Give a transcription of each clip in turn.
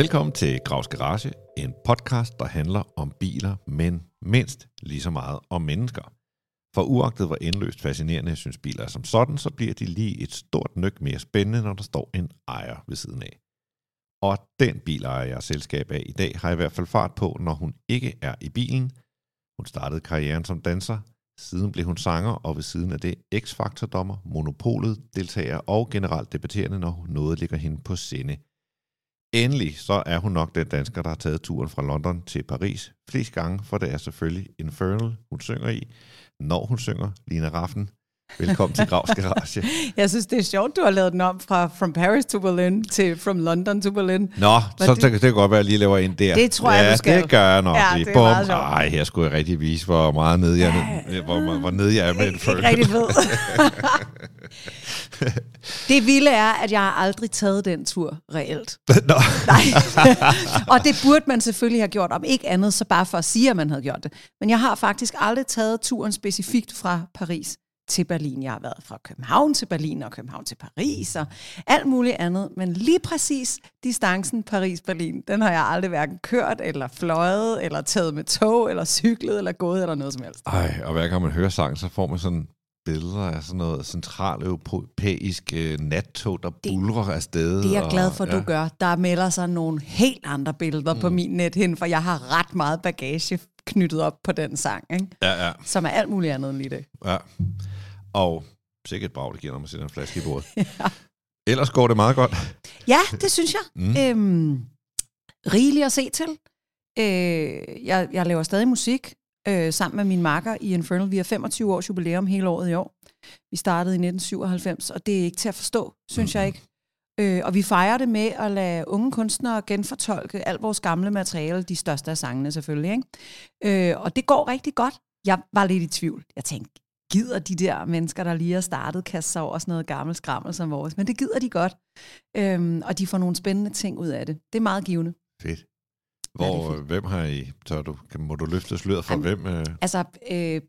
Velkommen til Gravs Garage, en podcast, der handler om biler, men mindst lige så meget om mennesker. For uagtet hvor endeløst fascinerende jeg synes biler er som sådan, så bliver de lige et stort nyk mere spændende, når der står en ejer ved siden af. Og den bilejer, jeg er selskab af i dag, har i hvert fald fart på, når hun ikke er i bilen. Hun startede karrieren som danser, siden blev hun sanger, og ved siden af det X-Factor-dommer, Monopolet, deltager og generelt debatterende, når noget ligger hende på sinde. Endelig så er hun nok den dansker, der har taget turen fra London til Paris flest gange, for det er selvfølgelig Infernal, hun synger i. Når hun synger, Lina Raffen, Velkommen til Gravs Garage. Jeg synes, det er sjovt, du har lavet den om fra From Paris to Berlin til From London to Berlin. Nå, Var så det, det kan godt være, at jeg lige laver ind der. Det tror jeg, ja, du skal. det gør jeg nok. Ja, lige. det er meget Bum. Ej, her skulle jeg rigtig vise, hvor meget nede jeg, ja, hvor, hvor nede jeg er med en følelse. Ikke rigtig ved. det vilde er, at jeg har aldrig taget den tur reelt. Nå. Nej. og det burde man selvfølgelig have gjort, om ikke andet, så bare for at sige, at man havde gjort det. Men jeg har faktisk aldrig taget turen specifikt fra Paris til Berlin. Jeg har været fra København til Berlin og København til Paris og alt muligt andet. Men lige præcis distancen Paris-Berlin, den har jeg aldrig hverken kørt eller fløjet eller taget med tog eller cyklet eller gået eller noget som helst. Ej, og hver gang man hører sang, så får man sådan billeder af sådan noget centraleuropæisk øh, nattog, der det, bulrer afsted. Det er jeg glad for, at ja. du gør. Der melder sig nogle helt andre billeder mm. på min net for jeg har ret meget bagage knyttet op på den sang, ikke? Ja, ja. som er alt muligt andet end lige det. Ja. Og sikkert et brag, det giver, når man sætter en flaske i bordet. ja. Ellers går det meget godt. Ja, det synes jeg. Mm. Øhm, rigeligt at se til. Øh, jeg, jeg laver stadig musik øh, sammen med min makker i Infernal. Vi har 25 års jubilæum hele året i år. Vi startede i 1997, og det er ikke til at forstå, synes mm. jeg ikke. Øh, og vi fejrer det med at lade unge kunstnere genfortolke alt vores gamle materiale, de største af sangene selvfølgelig. Ikke? Øh, og det går rigtig godt. Jeg var lidt i tvivl. Jeg tænkte, gider de der mennesker, der lige har startet, kaste sig over sådan noget gammelt skrammel som vores. Men det gider de godt. Øhm, og de får nogle spændende ting ud af det. Det er meget givende. Fedt. Hvor, ja, fedt. hvem har I, tør du, kan, må du løfte sløret for, Am, hvem? Øh? Altså, øh,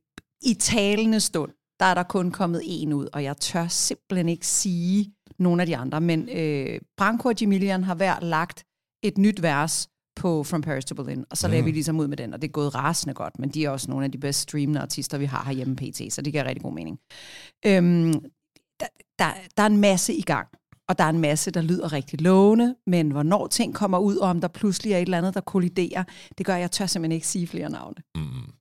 i talende stund, der er der kun kommet en ud, og jeg tør simpelthen ikke sige nogle af de andre. Men øh, Branko og Jamilian har hver lagt et nyt vers på From Paris to Berlin, og så mm. lavede vi ligesom ud med den, og det er gået rasende godt, men de er også nogle af de bedste streamende artister, vi har herhjemme pt, så det giver rigtig god mening. Øhm, der, der, der er en masse i gang, og der er en masse, der lyder rigtig lovende, men hvornår ting kommer ud, og om der pludselig er et eller andet, der kolliderer, det gør, jeg tør simpelthen ikke sige flere navne. Mm.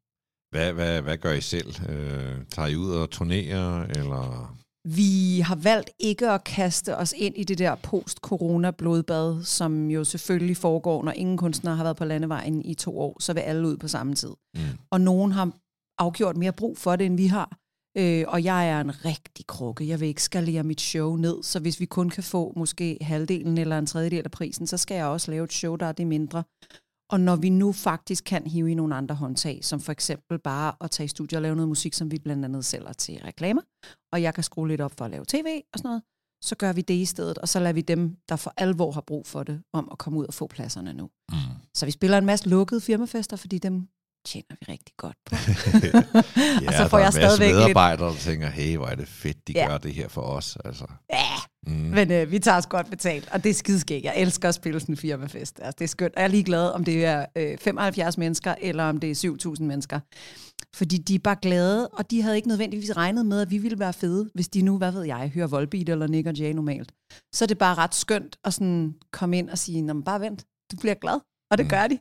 Hvad, hvad, hvad gør I selv? Øh, tager I ud og turnerer, eller... Vi har valgt ikke at kaste os ind i det der post-corona-blodbad, som jo selvfølgelig foregår, når ingen kunstnere har været på landevejen i to år, så vil alle ud på samme tid. Mm. Og nogen har afgjort mere brug for det, end vi har. Øh, og jeg er en rigtig krukke. Jeg vil ikke skalere mit show ned, så hvis vi kun kan få måske halvdelen eller en tredjedel af prisen, så skal jeg også lave et show, der er det mindre. Og når vi nu faktisk kan hive i nogle andre håndtag, som for eksempel bare at tage i studiet og lave noget musik, som vi blandt andet sælger til reklamer, og jeg kan skrue lidt op for at lave tv og sådan noget, så gør vi det i stedet, og så lader vi dem, der for alvor har brug for det, om at komme ud og få pladserne nu. Mm. Så vi spiller en masse lukkede firmafester, fordi dem tjener vi rigtig godt på. ja, og så får jeg stadigvæk medarbejdere, lidt... der tænker, hey, hvor er det fedt, de ja. gør det her for os. Altså. Ja, mm. men øh, vi tager os godt betalt, og det er skideskægt. Jeg elsker at spille sådan en firmafest. Altså, det er skønt. Og jeg er lige glad, om det er øh, 75 mennesker, eller om det er 7.000 mennesker. Fordi de er bare glade, og de havde ikke nødvendigvis regnet med, at vi ville være fede, hvis de nu, hvad ved jeg, hører Volbeat eller Nick og Jay normalt. Så er det bare ret skønt at sådan komme ind og sige, Nå, bare vent, du bliver glad. Og det mm. gør de.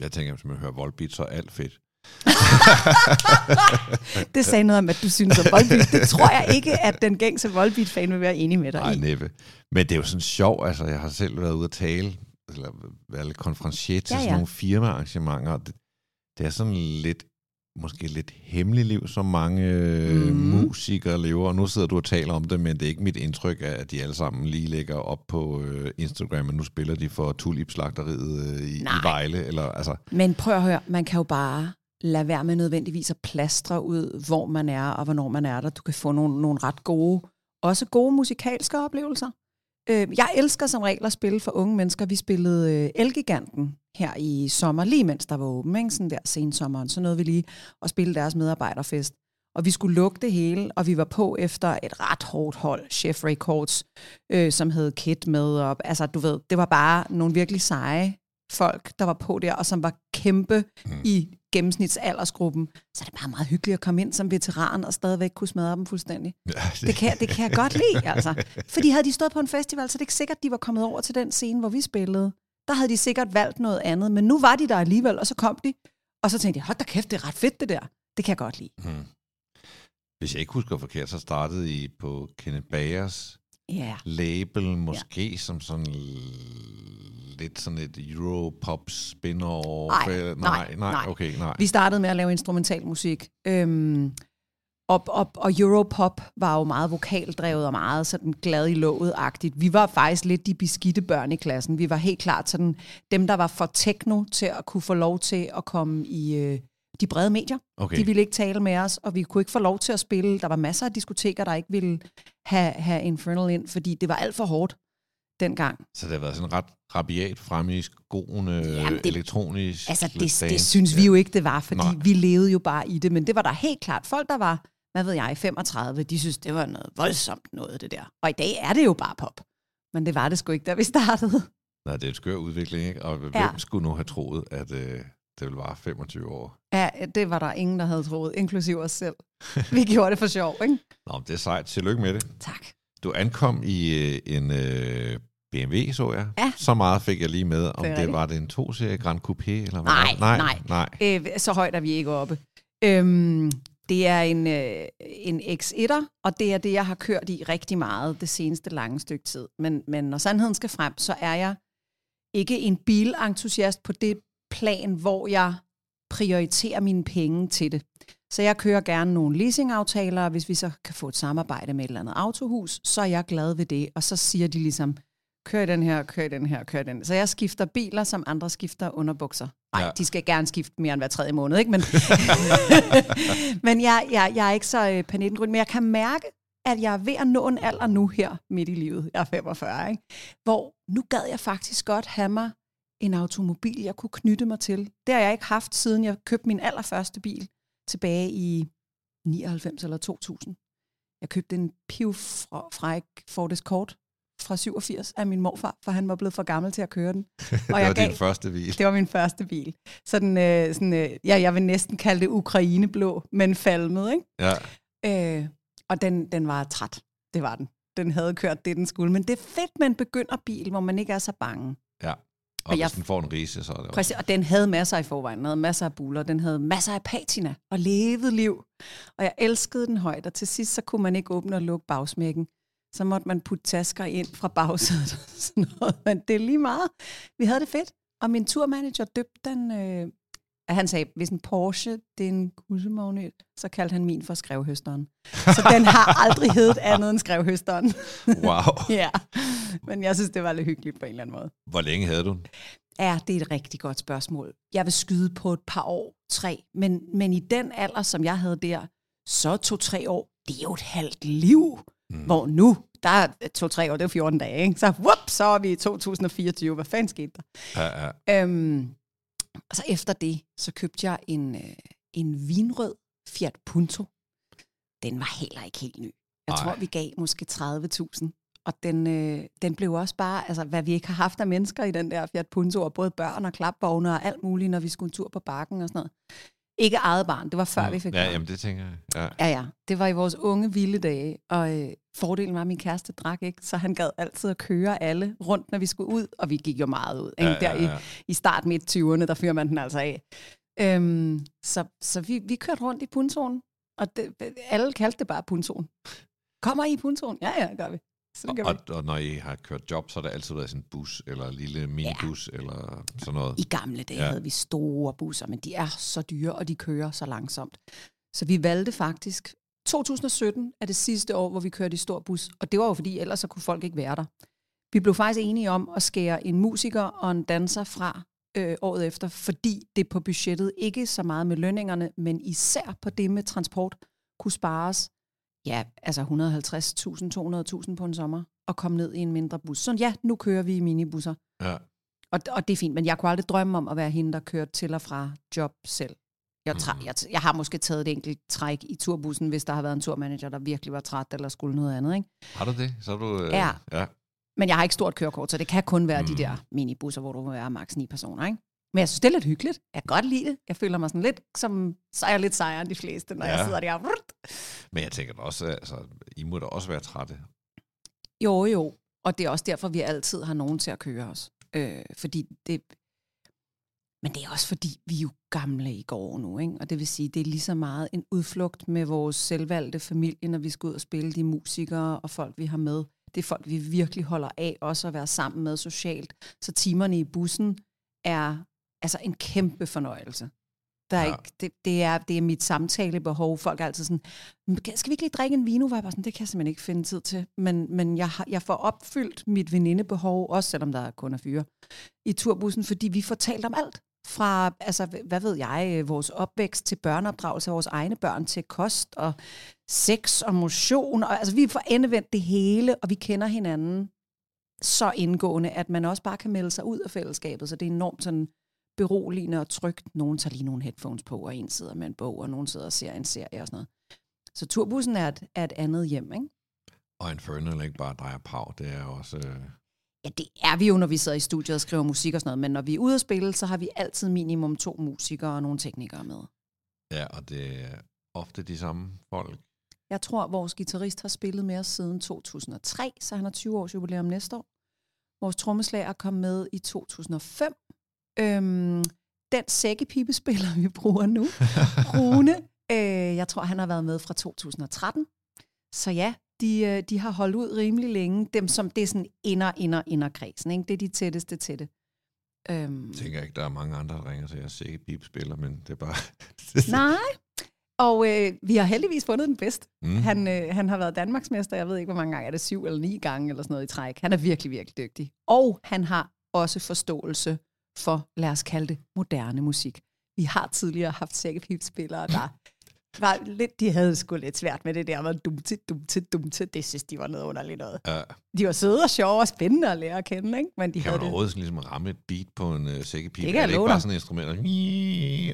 Jeg tænker, hvis man hører Volbeat, så er alt fedt. det sagde noget om, at du synes om Volbeat. Det tror jeg ikke, at den gængse Volbeat-fan vil være enig med dig Nej, i. næppe. Men det er jo sådan sjovt, altså jeg har selv været ude at tale, eller været lidt konferencier til ja, ja. sådan nogle firmaarrangementer, det, det er sådan lidt måske lidt hemmeligt liv, som mange mm. musikere lever. Og nu sidder du og taler om det, men det er ikke mit indtryk, at de alle sammen lige lægger op på øh, Instagram, og nu spiller de for Tulip-slagteriet øh, i, i Vejle. Eller, altså. Men prøv at høre, man kan jo bare lade være med nødvendigvis at plastre ud, hvor man er og hvornår man er der. Du kan få nogle, nogle ret gode, også gode musikalske oplevelser. Øh, jeg elsker som regel at spille for unge mennesker. Vi spillede øh, Elgiganten her i sommer, lige mens der var åben, ikke? sådan der sensommeren. Så nåede vi lige at spille deres medarbejderfest. og vi skulle lukke det hele, og vi var på efter et ret hårdt hold, Chef Records, øh, som havde Kit med, og altså, du ved, det var bare nogle virkelig seje folk, der var på der, og som var kæmpe mm. i gennemsnitsaldersgruppen. Så er det bare meget hyggeligt at komme ind som veteran og stadigvæk kunne smadre dem fuldstændig. Ja, det... Det, kan, det kan jeg godt lide, altså. Fordi havde de stået på en festival, så er det ikke sikkert, de var kommet over til den scene, hvor vi spillede. Der havde de sikkert valgt noget andet, men nu var de der alligevel, og så kom de, og så tænkte jeg, hold da kæft, det er ret fedt det der. Det kan jeg godt lide. Mm. Hvis jeg ikke husker forkert, så startede I på Kenneth Bagers yeah. label, måske yeah. som sådan lidt sådan et Europop spin-off? Nej, nej, nej, okay, nej. Vi startede med at lave instrumental musik. Øhm, og, og, og Europop var jo meget vokaldrevet og meget sådan glad i låget-agtigt. Vi var faktisk lidt de beskidte børn i klassen. Vi var helt klart sådan dem, der var for techno til at kunne få lov til at komme i øh, de brede medier. Okay. De ville ikke tale med os, og vi kunne ikke få lov til at spille. Der var masser af diskoteker, der ikke ville have, have Infernal ind, fordi det var alt for hårdt dengang. Så det har været sådan ret rabiat fremme i skoene, det, elektronisk Altså det, det synes vi jo ikke, det var, fordi Nej. vi levede jo bare i det. Men det var der helt klart folk, der var, hvad ved jeg, 35, de synes, det var noget voldsomt noget, det der. Og i dag er det jo bare pop. Men det var det sgu ikke, da vi startede. Nej, det er en skør udvikling, ikke? Og hvem ja. skulle nu have troet, at øh, det ville vare 25 år? Ja, det var der ingen, der havde troet, inklusiv os selv. Vi gjorde det for sjov, ikke? Nå, det er sejt. Tillykke med det. Tak. Du ankom i øh, en øh, BMW, så jeg. Ja. Så meget fik jeg lige med, om det, det var det en 2-serie Grand Coupé, eller hvad? Nej, nej, nej. nej. Øh, så højt er vi ikke oppe. Øhm, det er en, øh, en X1'er, og det er det, jeg har kørt i rigtig meget det seneste lange stykke tid. Men, men når sandheden skal frem, så er jeg ikke en bilentusiast på det plan, hvor jeg prioriterer mine penge til det. Så jeg kører gerne nogle leasingaftaler, og hvis vi så kan få et samarbejde med et eller andet autohus, så er jeg glad ved det. Og så siger de ligesom, kør den her, kør den her, kør den. Så jeg skifter biler, som andre skifter underbukser. Nej, ja. de skal gerne skifte mere end hver tredje måned, ikke? Men, men jeg, jeg, jeg er ikke så øh, panikgrøn, men jeg kan mærke, at jeg er ved at nå en alder nu her midt i livet. Jeg er 45, ikke? Hvor nu gad jeg faktisk godt have mig en automobil, jeg kunne knytte mig til. Det har jeg ikke haft, siden jeg købte min allerførste bil tilbage i 99 eller 2000. Jeg købte en Piv Fræk Ford Escort fra 87 af min morfar, for han var blevet for gammel til at køre den. Og det jeg var gav, din første bil. Det var min første bil. Sådan, øh, sådan øh, ja, jeg vil næsten kalde det ukraineblå, men falmet, ikke? Ja. Øh, og den, den var træt. Det var den. Den havde kørt det, den skulle. Men det er fedt med en begynderbil, hvor man ikke er så bange. Ja. Og, og hvis jeg, den får en rise, så er det også. Præcis, og den havde masser i forvejen. Den havde masser af buler. Den havde masser af patina og levet liv. Og jeg elskede den højt, og til sidst så kunne man ikke åbne og lukke bagsmækken så måtte man putte tasker ind fra bagsædet og sådan noget. Men det er lige meget. Vi havde det fedt. Og min turmanager døbte den... Øh, han sagde, hvis en Porsche, det er en guldmagnet, så kaldte han min for skrevhøsteren. Så den har aldrig heddet andet end skrevhøsteren. Wow. ja, men jeg synes, det var lidt hyggeligt på en eller anden måde. Hvor længe havde du den? Ja, det er et rigtig godt spørgsmål. Jeg vil skyde på et par år, tre. Men, men i den alder, som jeg havde der, så to-tre år, det er jo et halvt liv. Mm. Hvor nu, der er to-tre år, det er 14 dage, ikke? så whoop, så er vi i 2024. Hvad fanden skete der? Ja, ja. Øhm, og så efter det, så købte jeg en, øh, en vinrød Fiat Punto. Den var heller ikke helt ny. Jeg Ej. tror, vi gav måske 30.000. Og den, øh, den blev også bare, altså hvad vi ikke har haft af mennesker i den der Fiat Punto, og både børn og klapvogne og alt muligt, når vi skulle en tur på bakken og sådan noget. Ikke eget barn, det var før ja, vi fik Ja, jamen det tænker jeg. Ja. ja, ja. Det var i vores unge, vilde dage, og øh, fordelen var, at min kæreste drak ikke, så han gad altid at køre alle rundt, når vi skulle ud, og vi gik jo meget ud. Ikke? Ja, ja, ja. Der i, i start midt 20'erne, der fyrer man den altså af. Øhm, så så vi, vi kørte rundt i puntoen, og det, alle kaldte det bare puntoen. Kommer I i puntoen? Ja, ja, gør vi. Og, og, og når I har kørt job, så har det altid været sådan en bus, eller en lille minibus, ja. eller sådan noget? I gamle dage ja. havde vi store busser, men de er så dyre, og de kører så langsomt. Så vi valgte faktisk, 2017 er det sidste år, hvor vi kørte i stor bus, og det var jo fordi, ellers så kunne folk ikke være der. Vi blev faktisk enige om at skære en musiker og en danser fra øh, året efter, fordi det på budgettet ikke så meget med lønningerne, men især på det med transport, kunne spares ja, altså 150.000, 200.000 på en sommer, og komme ned i en mindre bus. Så ja, nu kører vi i minibusser. Ja. Og, og det er fint, men jeg kunne aldrig drømme om at være hende, der kørte til og fra job selv. Jeg, træ, jeg, jeg har måske taget et enkelt træk i turbussen, hvis der har været en turmanager, der virkelig var træt eller skulle noget andet. Ikke? Har du det? Så er du, øh, Ja. ja. Men jeg har ikke stort kørekort, så det kan kun være mm. Mm. de der minibusser, hvor du må være maks 9 personer. Ikke? Men jeg synes, det er lidt hyggeligt. Jeg kan godt lide det. Jeg føler mig sådan lidt som, jeg lidt sejere end de fleste, når ja. Jeg sidder der. Men jeg tænker også, altså, I må da også være trætte. Jo, jo. Og det er også derfor, vi altid har nogen til at køre os. Øh, fordi det... Men det er også fordi, vi er jo gamle i går nu, ikke? Og det vil sige, det er lige så meget en udflugt med vores selvvalgte familie, når vi skal ud og spille de musikere og folk, vi har med. Det er folk, vi virkelig holder af også at være sammen med socialt. Så timerne i bussen er altså en kæmpe fornøjelse. Der er Ja. ikke, det, det, er, det er mit samtalebehov. Folk er altid sådan, "Men kan- skal vi ikke lige drikke en vino? Hvor jeg bare sådan, det kan jeg simpelthen ikke finde tid til. Men, men jeg, har, jeg får opfyldt mit venindebehov, også selvom der kun er fyre, i turbussen, fordi vi får talt om alt. Fra, altså, hvad ved jeg, øh, vores opvækst til børneopdragelse af vores egne børn, til kost og sex og motion. Og, altså, vi får endevendt det hele, og vi kender hinanden så indgående, at man også bare kan melde sig ud af fællesskabet. Så det er enormt sådan beroligende og trygt. Nogen tager lige nogle headphones på, og en sidder med en bog, og nogen sidder og ser en serie og sådan noget. Så turbussen er et, er et andet hjem, ikke? Og Infernal er ikke bare drejer pav, det er også... Øh, Ja, det er vi jo, når vi sidder i studiet og skriver musik og sådan noget, men når vi er ude at spille, så har vi altid minimum to musikere og nogle teknikere med. ja, og det er ofte de samme folk. Jeg tror, vores guitarist har spillet med os siden 2003, så han har 20 års jubilæum næste år. Vores trommeslager kom med i 2005. Øhm, den sækkepibespiller, vi bruger nu, Rune, øh, jeg tror, han har været med fra 2013. Så ja, de, øh, de har holdt ud rimelig længe. Dem, som det er sådan inder, inder, inderkredsen. Ikke? Det er de tætteste til det. Øhm, Jeg tænker ikke, der er mange andre, der ringer til jeres sikke spiller, men det er bare... nej. Og øh, vi har heldigvis fundet den bedste. Mm. Han, øh, han har været Danmarksmester, jeg ved ikke, hvor mange gange er det, syv eller ni gange eller sådan noget i træk. Han er virkelig, virkelig dygtig. Og han har også forståelse for, lad os kalde det, moderne musik. Vi har tidligere haft sækkepipspillere, der var lidt, de havde sgu lidt svært med det der med dumte, dumte, dumte. Det synes de var noget underligt noget. Ja. De var søde og sjove og spændende at lære at kende, ikke? Men de Kan havde man det. overhovedet sådan ligesom ramme et beat på en uh, sækkepip? Det kan jeg er det ikke bare sådan et instrument, der-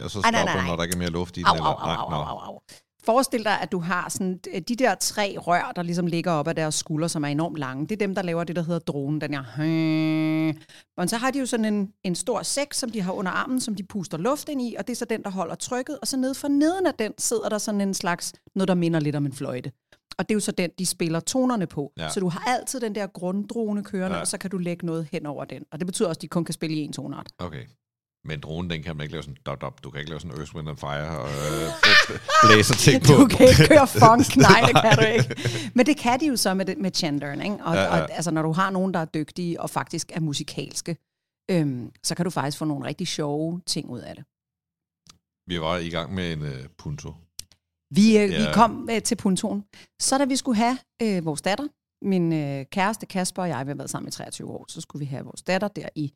og så nej, stopper, nej, nej. når der ikke er mere luft i den? Au, eller? au, au, au, au, au. Forestil dig, at du har sådan øh, de der tre rør, der ligesom ligger op ad deres skuldre, som er enormt lange. Det er dem, der laver det, der hedder dronen, den her. Og så har de jo sådan en, en stor sæk, som de har under armen, som de puster luft ind i, og det er så den, der holder trykket. Og så nede for neden af den sidder der sådan en slags, noget der minder lidt om en fløjte. Og det er jo så den, de spiller tonerne på. Ja. Så du har altid den der grunddrone kørende, ja. og så kan du lægge noget hen over den. Og det betyder også, at de kun kan spille i en tonart. Okay. Men dronen, den kan man ikke lave sådan dot up. Du kan ikke lave sådan Earth, Wind and Fire og øh, blæser ting på. Du kan ikke køre funk, nej, det kan du ikke. Men det kan de jo så med, det- med Chandern, ikke? Og, Ja, ja, og altså, når du har nogen, der er dygtige og faktisk er musikalske, øhm, så kan du faktisk få nogle rigtig sjove ting ud af det. Vi var i gang med en uh, punto. Vi, øh, Ja. vi kom øh, til puntoen. Så da vi skulle have øh, vores datter, min øh, kæreste Kasper og jeg, vi har været sammen i 23 år, så skulle vi have vores datter der i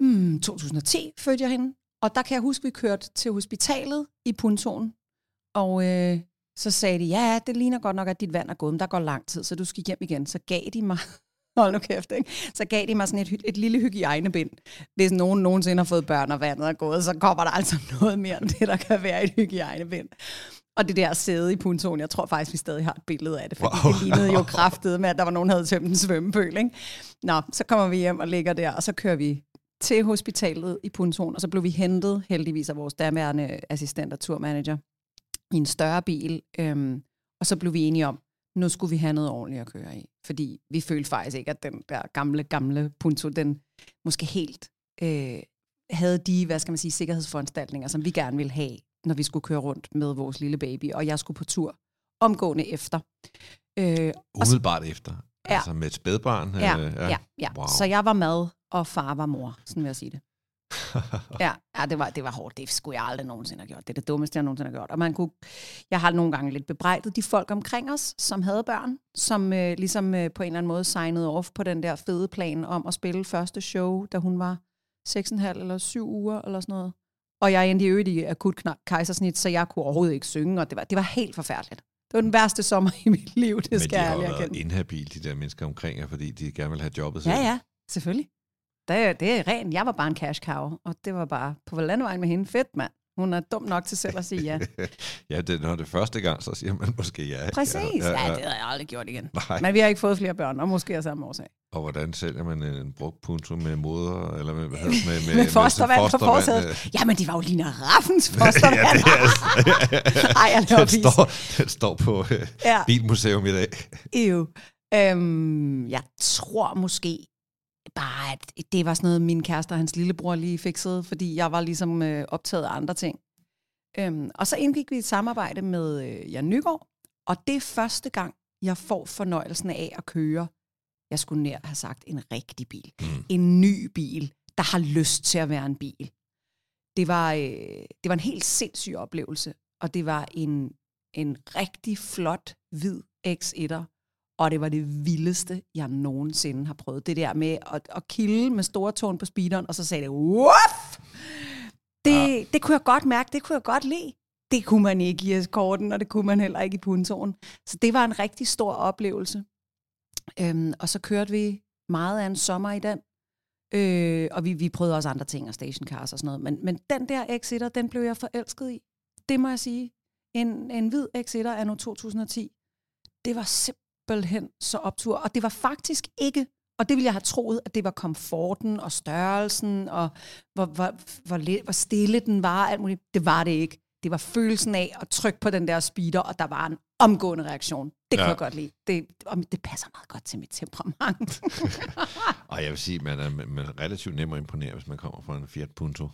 mm, 2010, fødte jeg hende. Og der kan jeg huske, vi kørte til hospitalet i puntoen, og øh, så sagde de, ja, det ligner godt nok, at dit vand er gået, men der går lang tid, så du skal hjem igen. Så gav de mig, hold nu kæft, ikke? så gav de mig sådan et, et lille hygiejnebind. Hvis nogen nogensinde har fået børn, og vandet er gået, så kommer der altså noget mere end det, der kan være i et hygiejnebind. Og det der sæde i puntoen, jeg tror faktisk, vi stadig har et billede af det, Wow. wow. det lignede jo kraftet med, at der var nogen, der havde tømt en svømmepøl. Ikke? Nå, så kommer vi hjem og ligger der, og så kører vi til hospitalet i puntoen, og så blev vi hentet heldigvis af vores daværende assistent og turmanager i en større bil, øhm, og så blev vi enige om, nu skulle vi have noget ordentligt at køre i, fordi vi følte faktisk ikke, at den der gamle, gamle punto, den måske helt øh, havde de, hvad skal man sige, sikkerhedsforanstaltninger, som vi gerne ville have, når vi skulle køre rundt med vores lille baby, og jeg skulle på tur omgående efter. Øh, og så- efter. Ja. Altså med et spædbarn. ja, øh, ja, ja. Wow. Så jeg var mad, og far var mor, sådan vil jeg sige det. Ja, ja det, var, det var hårdt. Det skulle jeg aldrig nogensinde have gjort. Det er det dummeste, jeg nogensinde har gjort. Og man kunne, jeg har nogle gange lidt bebrejdet de folk omkring os, som havde børn, som øh, ligesom øh, på en eller anden måde signede off på den der fede plan om at spille første show, da hun var 6,5 eller 7 uger eller sådan noget. Og jeg endte i øvrigt i akut kejsersnit, så jeg kunne overhovedet ikke synge, og det var, det var helt forfærdeligt. Det var den værste sommer i mit liv, det Men skal de jeg har jo ærligt været erkende. inhabile, de der mennesker omkring jer, fordi de gerne vil have jobbet Ja, selv. ja, selvfølgelig. Det, er- det er rent. Jeg var bare en cash cow, og det var bare på landevejen med hende. Fedt, mand. Hun er dum nok til selv at sige ja. ja, det, når det er første gang, så siger man måske ja. Præcis. Ja, ja, ja. ja det har jeg aldrig gjort igen. Nej. Men vi har ikke fået flere børn, og måske af samme årsag. Og hvordan sælger man en brugt punto med moder, eller med, med, med, med fostervand, med fostervand på forsædet? Ja, men det var jo Lina Raffens fostervand. ja, det er, Ej, jeg den, står, den står på uh, ja. Bilmuseum i dag. Ew. Øhm, jeg tror måske bare, at det var sådan noget, min kæreste og hans lillebror lige fikset, fordi jeg var ligesom øh, optaget af andre ting. Øhm, og så indgik vi et samarbejde med øh, Jan Nygaard, og det er første gang, jeg får fornøjelsen af at køre, jeg skulle nær have sagt, en rigtig bil. Mm. En ny bil, der har lyst til at være en bil. Det var, øh, det var en helt sindssyg oplevelse, og det var en, en rigtig flot, hvid X1'er, og det var det vildeste, jeg nogensinde har prøvet. Det der med at, at kilde med store tårn på speederen, og så sagde det, Wuff! Det, ja. det kunne jeg godt mærke, det kunne jeg godt lide. Det kunne man ikke i eskorten, og det kunne man heller ikke i puntoren. Så det var en rigtig stor oplevelse. Øhm, og så kørte vi meget af en sommer i den. Øh, og vi, vi prøvede også andre ting, og stationcars og sådan noget. Men, men den der X1'er, den blev jeg forelsket i. Det må jeg sige. En, en hvid X1'er af nu 2010. Det var simpelthen så optur. Og det var faktisk ikke og det ville jeg have troet, at det var komforten og størrelsen, og hvor, hvor, hvor, hvor stille den var, alt muligt. Det var det ikke. Det var følelsen af at trykke på den der speeder, og der var en omgående reaktion. Det ja. kunne jeg godt lide. Det, det passer meget godt til mit temperament. og jeg vil sige, man er, man er relativt nem at imponere, hvis man kommer fra en Fiat Punto.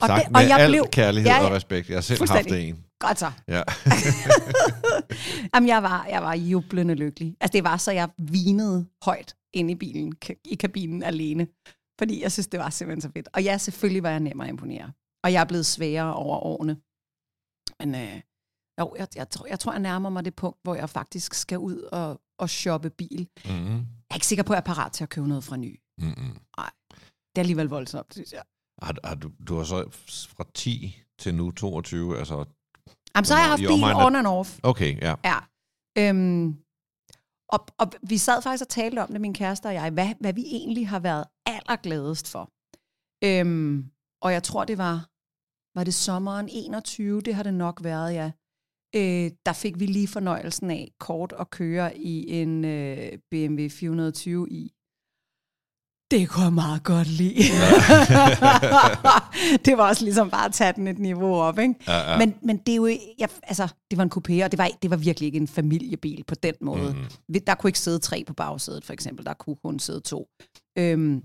Og, Sagt det, og jeg blev, kærlighed ja, ja, og respekt. Jeg har selv haft en. Godt så. Ja. Jamen, jeg var, jeg var jublende lykkelig. Altså, det var så, jeg vinede højt ind i bilen, i kabinen alene. Fordi jeg synes, det var simpelthen så fedt. Og ja, selvfølgelig var jeg nem at imponere. Og jeg er blevet sværere over årene. Men øh, jo, jeg, jeg, tror, jeg tror, jeg nærmer mig det punkt, hvor jeg faktisk skal ud og, og shoppe bil. Mm-hmm. Jeg er ikke sikker på, at jeg er parat til at købe noget fra ny. Mm-hmm. Nej, det er alligevel voldsomt, synes jeg. Har, har du, du har så fra 10 til nu 22, altså... Jamen, så har jeg haft bil on and off. Okay, ja. Ja. Øhm, og, og vi sad faktisk og talte om det, min kæreste og jeg, hvad, hvad vi egentlig har været allergladest for. Øhm, og jeg tror, det var, var det sommeren 21, det har det nok været, ja. Øh, der fik vi lige fornøjelsen af kort at køre i en øh, BMW 420 i. Det kunne jeg meget godt lide. det var også ligesom bare at tage den et niveau op, ikke? Ja, ja. Men, men det er jo, jeg, altså, det var en coupé, og det var, det var virkelig ikke en familiebil på den måde. Mm. Der kunne ikke sidde tre på bagsædet, for eksempel. Der kunne kun sidde to. Øhm,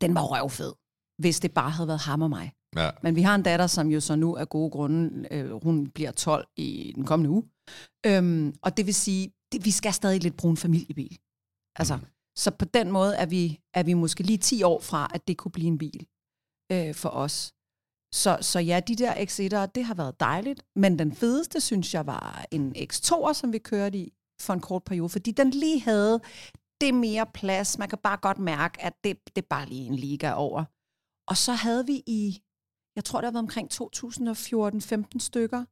den var røvfed, hvis det bare havde været ham og mig. Ja. Men vi har en datter, som jo så nu er gode grunde, øh, hun bliver 12 i den kommende uge. Øhm, og det vil sige, det, vi skal stadig lidt bruge en familiebil. Altså, mm. Så på den måde er vi, er vi måske lige 10 år fra, at det kunne blive en bil øh, for os. Så, så ja, de der X1'ere, det har været dejligt, men den fedeste, synes jeg, var en X2'er, som vi kørte i for en kort periode, fordi den lige havde det mere plads. Man kan bare godt mærke, at det, det er bare lige en liga over. Og så havde vi i, jeg tror, det var omkring 2014-15 stykker,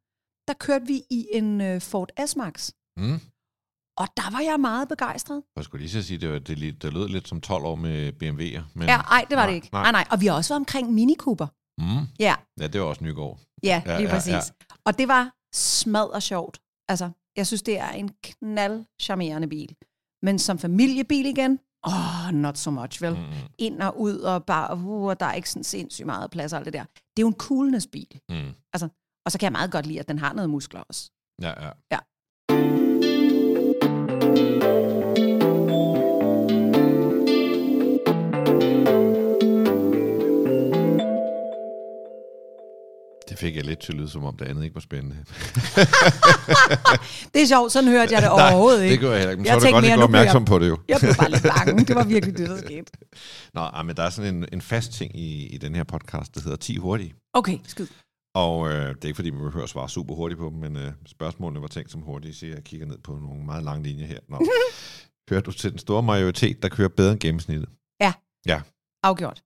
der kørte vi i en øh, Ford S-Max. Mm. Og der var jeg meget begejstret. Jeg skulle lige så sige, det, var, det, det lød lidt som 12 år med BMW'er. Men ja, nej, det var nej, det ikke. Nej. nej, nej. Og vi har også været omkring Mini Cooper. Mm. Ja. ja, det var også Nygaard. Ja, lige ja, præcis. Ja, ja. Og det var smad og sjovt. Altså, jeg synes, det er en knald charmerende bil. Men som familiebil igen, åh, oh, not so much, vel? Mm. Ind og ud, og bare, uh, der er ikke sådan sindssygt meget plads og alt det der. Det er jo en coolness-bil. Mm. Altså, og så kan jeg meget godt lide, at den har noget muskler også. Ja, ja. Ja. Det fik jeg lidt til lyd, som om det andet ikke var spændende. det er sjovt, sådan hørte jeg det overhovedet ikke. det gør jeg heller ikke, men jeg så er det godt, at du opmærksom på det jo. jeg blev bare lidt bange, det var virkelig det, der skete. Nå, men der er sådan en, en fast ting i, i den her podcast, der hedder 10 hurtige. Okay, skid. Og øh, det er ikke, fordi man behøver at svare super hurtigt på dem, men øh, spørgsmålene var tænkt som hurtige, så jeg kigger ned på nogle meget lange linjer her. Nå. Hører du til den store majoritet, der kører bedre end gennemsnittet? Ja. Ja. Afgjort.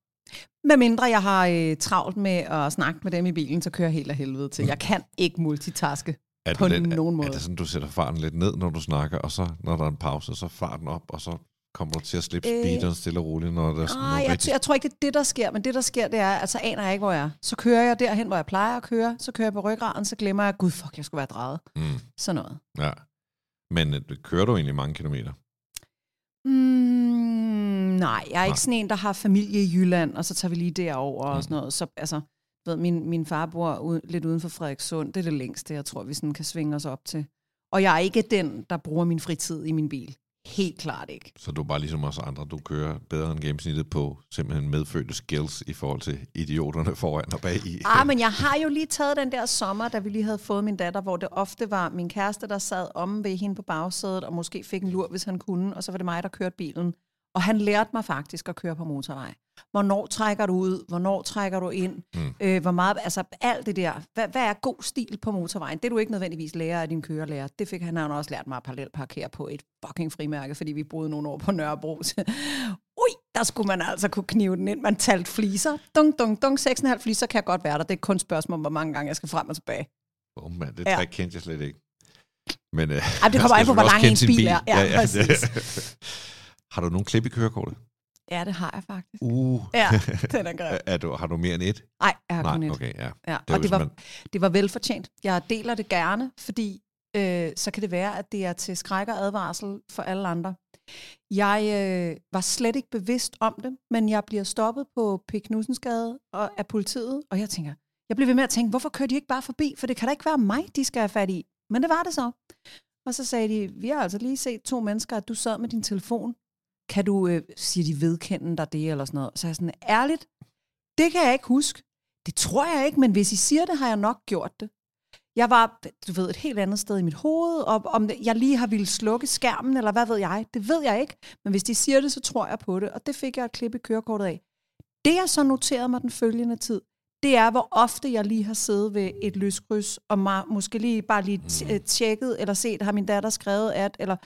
Med mindre jeg har øh, travlt med at snakke med dem i bilen, så kører jeg helt af helvede til. Jeg kan ikke multitaske er på lidt, nogen måde. Er det sådan, du sætter farten lidt ned, når du snakker, og så når der er en pause, så farten op, og så Kommer du til at slippe øh, speederen stille og roligt, når der er sådan Nej, jeg, jeg tror ikke, det er det, der sker. Men det, der sker, det er, at så aner jeg ikke, hvor jeg er. Så kører jeg derhen, hvor jeg plejer at køre. Så kører jeg på ryggraden, så glemmer jeg, gud, fuck, jeg skulle være drejet. Mm. Sådan noget. Ja. Men øh, kører du egentlig mange kilometer? Mm, nej, jeg er nej. ikke sådan en, der har familie i Jylland, og så tager vi lige derover mm. og sådan noget. Så, altså, ved, min, min far bor ude, lidt uden for Frederikssund. Det er det længste, jeg tror, vi sådan kan svinge os op til. Og jeg er ikke den, der bruger min fritid i min bil. Helt klart ikke. Så du er bare ligesom os andre, du kører bedre end gennemsnittet på simpelthen medfødte skills i forhold til idioterne foran og bag i. Ah, men jeg har jo lige taget den der sommer, da vi lige havde fået min datter, hvor det ofte var min kæreste, der sad om ved hende på bagsædet, og måske fik en lur, hvis han kunne, og så var det mig, der kørte bilen. Og han lærte mig faktisk at køre på motorvej. Hvornår trækker du ud? Hvornår trækker du ind? Mm. Øh, hvor meget, altså alt det der. Hvad, hvad er god stil på motorvejen? Det du ikke nødvendigvis lærer af din kørelærer. Det fik han, han også lært mig at parallelt parkere på et fucking frimærke, fordi vi boede nogle år på Nørrebro. Ui, der skulle man altså kunne knive den ind. Man talte fliser. Dung, dung, dung. 6,5 fliser kan godt være der. Det er kun et spørgsmål om, hvor mange gange jeg skal frem og tilbage. Oh, man, det ja. kendte jeg slet ikke. Men, øh, Ej, det kommer an på, hvor lang en bil, bil er. Ja, ja, ja, Har du nogen klip i kørekortet? Ja, det har jeg faktisk. Uh. Ja, den er grim. er du, har du mere end et? Nej, jeg har Nej, kun et. okay, ja. ja. Det og det var, man... det var velfortjent. Jeg deler det gerne, fordi øh, så kan det være, at det er til skræk og advarsel for alle andre. Jeg øh, var slet ikke bevidst om det, men jeg bliver stoppet på P. Knudsensgade og, af politiet, og jeg tænker, jeg bliver ved med at tænke, hvorfor kører de ikke bare forbi? For det kan da ikke være mig, de skal have fat i. Men det var det så. Og så sagde de, vi har altså lige set to mennesker, at du sad med din telefon kan du, øh, siger de, vedkende dig det, eller sådan noget. Så er jeg sådan, ærligt, det kan jeg ikke huske. Det tror jeg ikke, men hvis I siger det, har jeg nok gjort det. Jeg var, du ved, et helt andet sted i mit hoved, og om jeg lige har ville slukke skærmen, eller hvad ved jeg, det ved jeg ikke. Men hvis de siger det, så tror jeg på det, og det fik jeg et klip i kørekortet af. Det jeg så noterede mig den følgende tid, det er, hvor ofte jeg lige har siddet ved et lyskryds, og måske lige bare lige øh, tjekket, eller set, har min datter skrevet at, eller...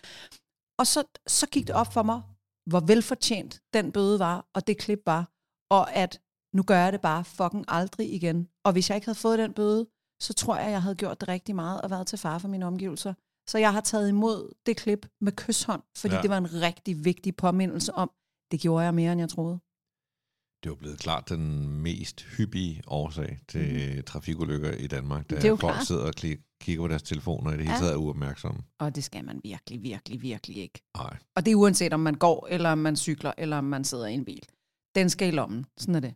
Og så, så gik det op for mig, hvor velfortjent den bøde var, og det klip var, og at nu gør jeg det bare fucking aldrig igen. Og hvis jeg ikke havde fået den bøde, så tror jeg, jeg havde gjort det rigtig meget og været til far for mine omgivelser. Så jeg har taget imod det klip med kysshånd, fordi ja. det var en rigtig vigtig påmindelse om, det gjorde jeg mere, end jeg troede. Det jo blevet klart den mest hyppige årsag til mm. trafikulykker i Danmark, da folk klart. sidder og kigger på deres telefoner og i det hele ja. taget er uopmærksomme. Og det skal man virkelig, virkelig, virkelig ikke. Nej. Og det er uanset om man går, eller om man cykler, eller om man sidder i en bil. Den skal i lommen. Sådan er det.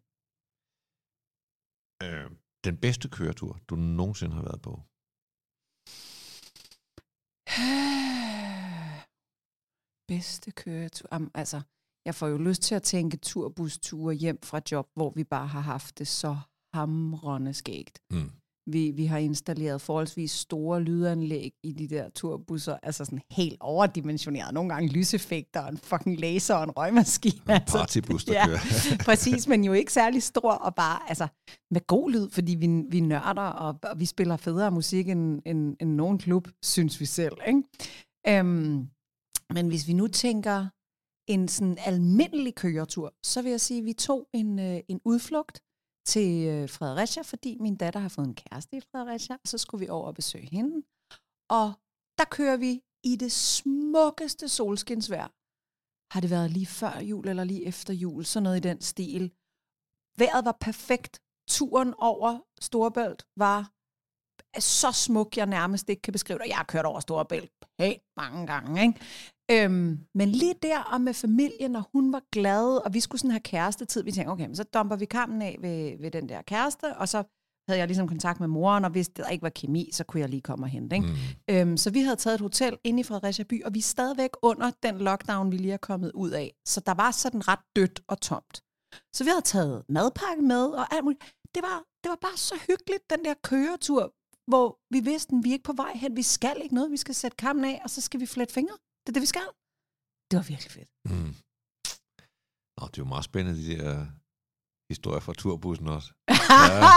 Øh, den bedste køretur, du nogensinde har været på? bedste køretur? Um, altså, jeg får jo lyst til at tænke turbusture hjem fra job, hvor vi bare har haft det så hamrende skægt. Mm. Vi, vi har installeret forholdsvis store lydanlæg i de der turbusser, altså sådan helt overdimensioneret. Nogle gange lyseffekter, og en fucking laser og en røgmaskine. En altså, partybus, der ja, kører. præcis, men jo ikke særlig stor, og bare altså, med god lyd, fordi vi, vi nørder, og, og vi spiller federe musik end, end, end nogen klub, synes vi selv. Ikke? Øhm, men hvis vi nu tænker en sådan almindelig køretur, så vil jeg sige, at vi tog en, øh, en udflugt til øh, Fredericia, fordi min datter har fået en kæreste i Fredericia, og så skulle vi over og besøge hende. Og der kører vi i det smukkeste solskinsvejr. Har det været lige før jul eller lige efter jul, sådan noget i den stil. Vejret var perfekt. Turen over Storebælt var så smuk, jeg nærmest ikke kan beskrive det. Jeg har kørt over Storebælt pænt mange gange. Ikke? Øhm, men lige der og med familien, og hun var glad, og vi skulle sådan have kærestetid, vi tænkte, okay, men så dumper vi kampen af ved, ved den der kæreste, og så havde jeg ligesom kontakt med moren, og hvis der ikke var kemi, så kunne jeg lige komme og hente. Ikke? Mm. Øhm, så vi havde taget et hotel inde i Fredericia by, og vi er stadigvæk under den lockdown, vi lige er kommet ud af. Så der var sådan ret dødt og tomt. Så vi havde taget madpakke med, og alt muligt. Det var, det var bare så hyggeligt, den der køretur, hvor vi vidste, at vi er ikke på vej hen. Vi skal ikke noget. Vi skal sætte kampen af, og så skal vi flette fingre. Det er det, vi skal. Det var virkelig fedt. Mm. Nå, det er jo meget spændende, de der historier fra turbussen også. Ja,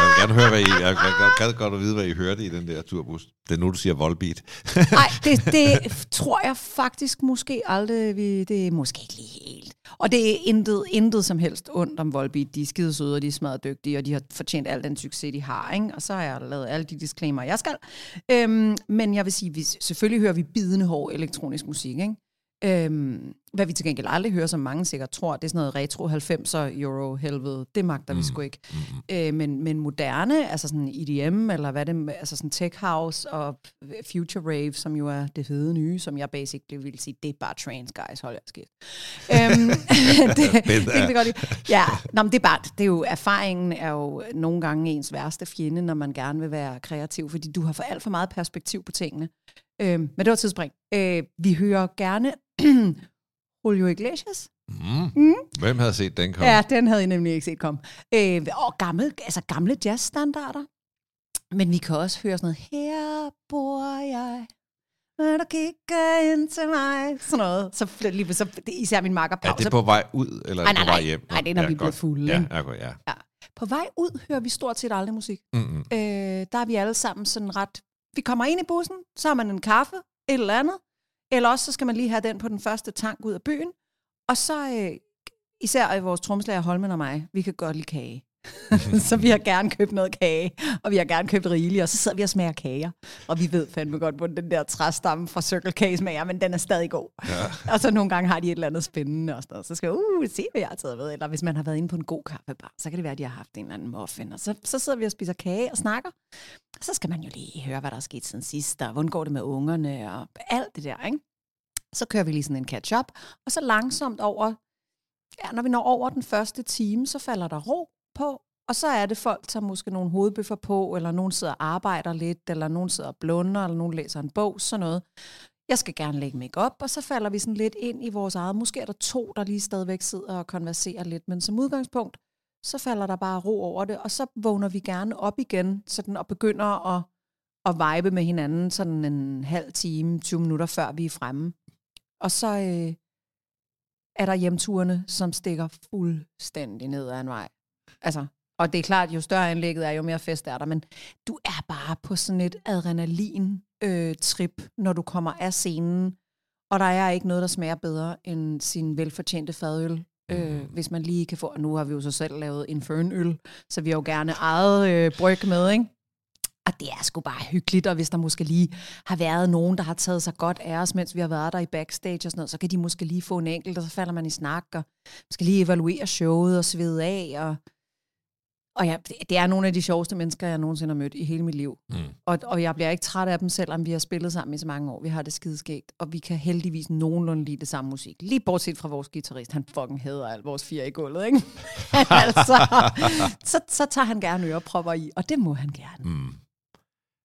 jeg vil gerne høre, hvad I, jeg kan godt, godt at vide, hvad I hørte i den der turbus. Det er nu, du siger voldbeat. Nej, det, det tror jeg faktisk måske aldrig, vi, det er måske ikke lige helt. Og det er intet, intet som helst ondt om voldbeat. De er skide søde, og de er smadret dygtige, og de har fortjent al den succes, de har. Ikke? Og så har jeg lavet alle de disclaimer, jeg skal. Øhm, men jeg vil sige, vi, selvfølgelig hører vi bidende hård elektronisk musik. Ikke? Øhm, hvad vi til gengæld aldrig hører, som mange sikkert tror, det er sådan noget retro 90'er euro helvede. Det magter mm. vi sgu ikke. Mm. Øh, men, men moderne, altså sådan EDM, eller hvad det altså sådan tech house og future rave, som jo er det fede nye, som jeg basically vil sige, det er bare trans guys, hold jer skidt. øhm, det, det, det, godt lide. Ja, nå, men det er bare, det er jo, erfaringen er jo nogle gange ens værste fjende, når man gerne vil være kreativ, fordi du har for alt for meget perspektiv på tingene. Øhm, men det var tidsspring. Øh, vi hører gerne Julio Iglesias. Mm. Mm. Hvem havde set den komme? Ja, den havde I nemlig ikke set komme. Øh, og gamle, altså gamle jazzstandarder. Men vi kan også høre sådan noget, her bor jeg, når du kigger ind til mig. Sådan noget. Så, lige, så det, især min makker Er det på vej ud, eller nej, nej, på vej hjem? Nej, det er, når ja, vi bliver fulde. Ja, ja, ja. ja. På vej ud hører vi stort set aldrig musik. Mm-hmm. Øh, der er vi alle sammen sådan ret... Vi kommer ind i bussen, så har man en kaffe, et eller andet, eller også så skal man lige have den på den første tank ud af byen. Og så øh, især i vores tromslager Holmen og mig, vi kan godt lide kage. så vi har gerne købt noget kage, og vi har gerne købt rigeligt, og så sidder vi og smager kager. Og vi ved fandme godt, hvor den der træstamme fra Circle K smager, men den er stadig god. Ja. Og så nogle gange har de et eller andet spændende og sådan noget. Så skal uh, se hvad jeg har taget med. Eller hvis man har været inde på en god kaffebar, så kan det være, at de har haft en eller anden muffin. Og så, så sidder vi og spiser kage og snakker. Og så skal man jo lige høre, hvad der er sket siden sidst, og hvordan går det med ungerne, og alt det der, ikke? Så kører vi lige sådan en catch-up, og så langsomt over, ja, når vi når over den første time, så falder der ro på, og så er det folk, der måske nogle hovedbøffer på, eller nogen sidder og arbejder lidt, eller nogen sidder og blunder, eller nogen læser en bog, sådan noget. Jeg skal gerne lægge mig op, og så falder vi sådan lidt ind i vores eget. Måske er der to, der lige stadigvæk sidder og konverserer lidt, men som udgangspunkt, så falder der bare ro over det, og så vågner vi gerne op igen, sådan, og begynder at, at vibe med hinanden sådan en halv time, 20 minutter før vi er fremme. Og så øh, er der hjemturene, som stikker fuldstændig ned ad en vej. Altså, og det er klart, jo større anlægget er, jo mere fest er der, men du er bare på sådan et adrenalin-trip, øh, når du kommer af scenen, og der er ikke noget, der smager bedre end sin velfortjente fadøl, øh, mm. hvis man lige kan få, nu har vi jo så selv lavet Infernøl, så vi har jo gerne eget øh, bryg med, ikke? Og det er sgu bare hyggeligt, og hvis der måske lige har været nogen, der har taget sig godt af os, mens vi har været der i backstage og sådan noget, så kan de måske lige få en enkelt, og så falder man i snak, og skal lige evaluere showet og svede af, og, og ja, det er nogle af de sjoveste mennesker, jeg nogensinde har mødt i hele mit liv. Mm. Og, og jeg bliver ikke træt af dem, selvom vi har spillet sammen i så mange år. Vi har det skideskægt, og vi kan heldigvis nogenlunde lide det samme musik. Lige bortset fra vores guitarist, han fucking hader alt vores fire i gulvet, ikke? altså, så, så tager han gerne ørepropper i, og det må han gerne. Mm.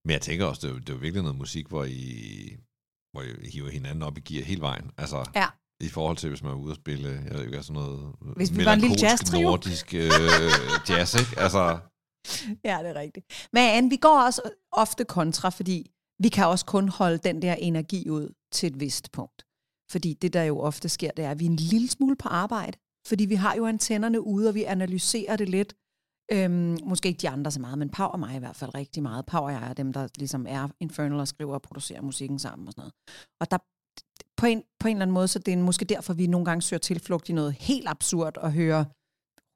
Men jeg tænker også, det er, det er virkelig noget musik, hvor I, hvor I hiver hinanden op i gear hele vejen. Altså, ja. I forhold til, hvis man er ude og spille, jeg ved ikke, sådan noget hvis vi var en lille jazz nordisk øh, jazz, ikke? Altså. Ja, det er rigtigt. Men vi går også ofte kontra, fordi vi kan også kun holde den der energi ud til et vist punkt. Fordi det, der jo ofte sker, det er, at vi er en lille smule på arbejde. Fordi vi har jo antennerne ude, og vi analyserer det lidt. Øhm, måske ikke de andre så meget, men Pau og mig i hvert fald rigtig meget. Pau og jeg er dem, der ligesom er Infernal og skriver og producerer musikken sammen og sådan noget. Og der, på en, på en eller anden måde, så det er måske derfor, vi nogle gange søger tilflugt i noget helt absurd at høre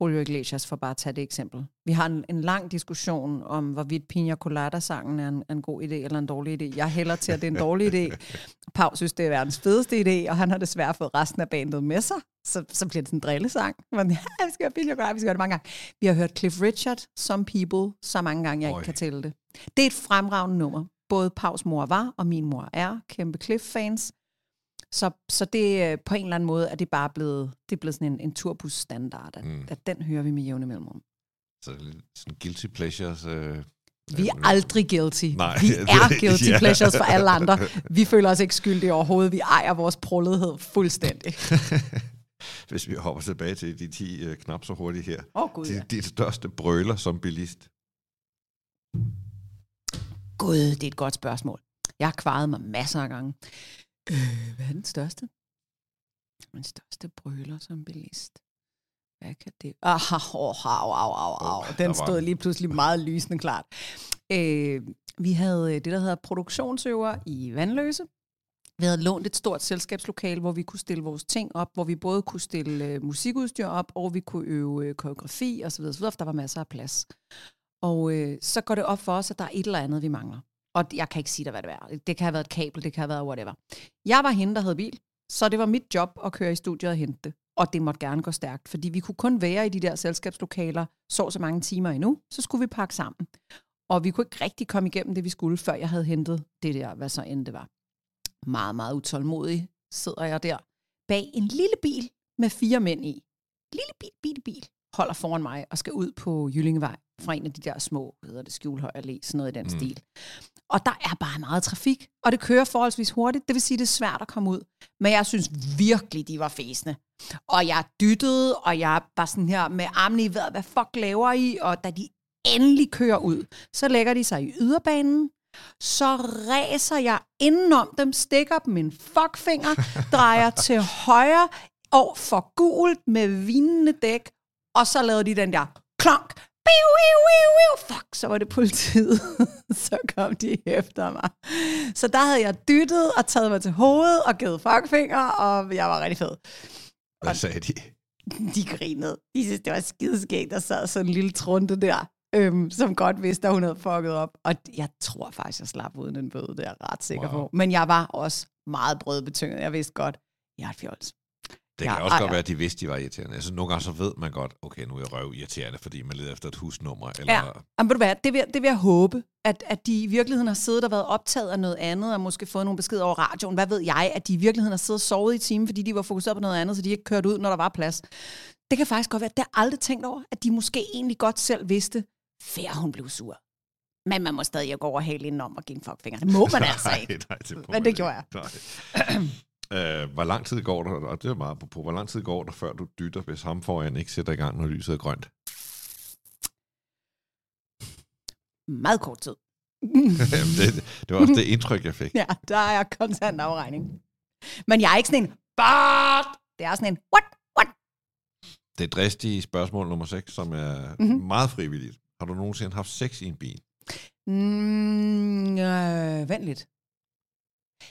Julio Iglesias, for bare at tage det eksempel. Vi har en, en lang diskussion om, hvorvidt Pina Colada-sangen er en, en god idé eller en dårlig idé. Jeg hælder til, at det er en dårlig idé. Pau synes, det er verdens fedeste idé, og han har desværre fået resten af bandet med sig. Så, så bliver det sådan en drillesang. Men ja, vi skal høre Pina Colada, vi skal høre det mange gange. Vi har hørt Cliff Richard, Some People, så mange gange, jeg ikke kan tælle det. Det er et fremragende nummer. Både Paus mor var, og min mor er kæmpe Cliff-fans. Så, så det øh, på en eller anden måde er det bare blevet, det er blevet sådan en, en turbus-standard, at, mm. at den hører vi med jævne mellemrum. Så sådan guilty pleasures... Øh vi er aldrig guilty. Nej, vi er guilty yeah. pleasures for alle andre. Vi føler os ikke skyldige overhovedet. Vi ejer vores prullethed fuldstændig. Hvis vi hopper tilbage til de 10 uh, knap så hurtigt her. Oh, God, ja. Dit største brøler som bilist? Gud, det er et godt spørgsmål. Jeg har kvaret mig masser af gange. Øh, hvad er den største? Den største brøler som bilist. Hvad kan det? Ah, oh, au, au, au, au. Den stod lige pludselig meget lysende klart. Øh, vi havde det, der hedder produktionsøver i Vandløse. Vi havde lånt et stort selskabslokale, hvor vi kunne stille vores ting op, hvor vi både kunne stille øh, musikudstyr op, og vi kunne øve øh, koreografi osv., osv., for der var masser af plads. Og øh, så går det op for os, at der er et eller andet, vi mangler. Og jeg kan ikke sige dig, hvad det er. Det kan have været et kabel, det kan have været whatever. Jeg var hende, der havde bil. Så det var mit job at køre i studiet og hente det. Og det måtte gerne gå stærkt, fordi vi kunne kun være i de der selskabslokaler så så mange timer endnu, så skulle vi pakke sammen. Og vi kunne ikke rigtig komme igennem det, vi skulle, før jeg havde hentet det der, hvad så end det var. Meget, meget utålmodig sidder jeg der bag en lille bil med fire mænd i. Lille bil, bil, bil holder foran mig og skal ud på Jyllingevej fra en af de der små, hedder det, Skjulhøj Allé, sådan noget i den mm. stil. Og der er bare meget trafik, og det kører forholdsvis hurtigt. Det vil sige, det er svært at komme ud. Men jeg synes virkelig, de var fæsende. Og jeg dyttede, og jeg var sådan her med armene i vejret, hvad fuck laver I? Og da de endelig kører ud, så lægger de sig i yderbanen, så ræser jeg indenom dem, stikker dem en fuckfinger, drejer til højre og for gult med vinende dæk, og så lavede de den der klonk, biu, biu, biu, biu. fuck, så var det politiet. så kom de efter mig. Så der havde jeg dyttet og taget mig til hovedet og givet fuckfinger, og jeg var rigtig fed. Hvad sagde de? De grinede. De synes, det var skideskægt, der sad sådan en lille trunde der, øhm, som godt vidste, at hun havde fucket op. Og jeg tror faktisk, jeg slap uden en bøde, det er jeg ret sikker wow. på. Men jeg var også meget brødbetynget. Jeg vidste godt, jeg er et fjols. Det kan ja, også ej, godt være, at de vidste, de var irriterende. Altså, nogle gange så ved man godt, okay, nu er jeg røv irriterende, fordi man leder efter et husnummer. Eller... Ja, men ved du hvad, det vil, det vil jeg håbe, at, at de i virkeligheden har siddet og været optaget af noget andet, og måske fået nogle beskeder over radioen. Hvad ved jeg, at de i virkeligheden har siddet og sovet i timen, fordi de var fokuseret på noget andet, så de ikke kørte ud, når der var plads. Det kan faktisk godt være, at det har aldrig tænkt over, at de måske egentlig godt selv vidste, før hun blev sur. Men man må stadig gå over halen om og give en fuckfinger. Det må man altså ikke. nej, nej, det Men det gjorde jeg. Uh, hvor lang tid går der, og det er meget på, hvor lang tid går der, før du dytter, hvis ham foran ikke sætter i gang, når lyset er grønt? Meget kort tid. Jamen, det, det var også det indtryk, jeg fik. Ja, der er konstant afregning. Men jeg er ikke sådan en, but! Det er sådan en, what, what? Det er dristige spørgsmål nummer 6, som er mm-hmm. meget frivilligt. Har du nogensinde haft sex i en bil? Mm, øh, vent lidt.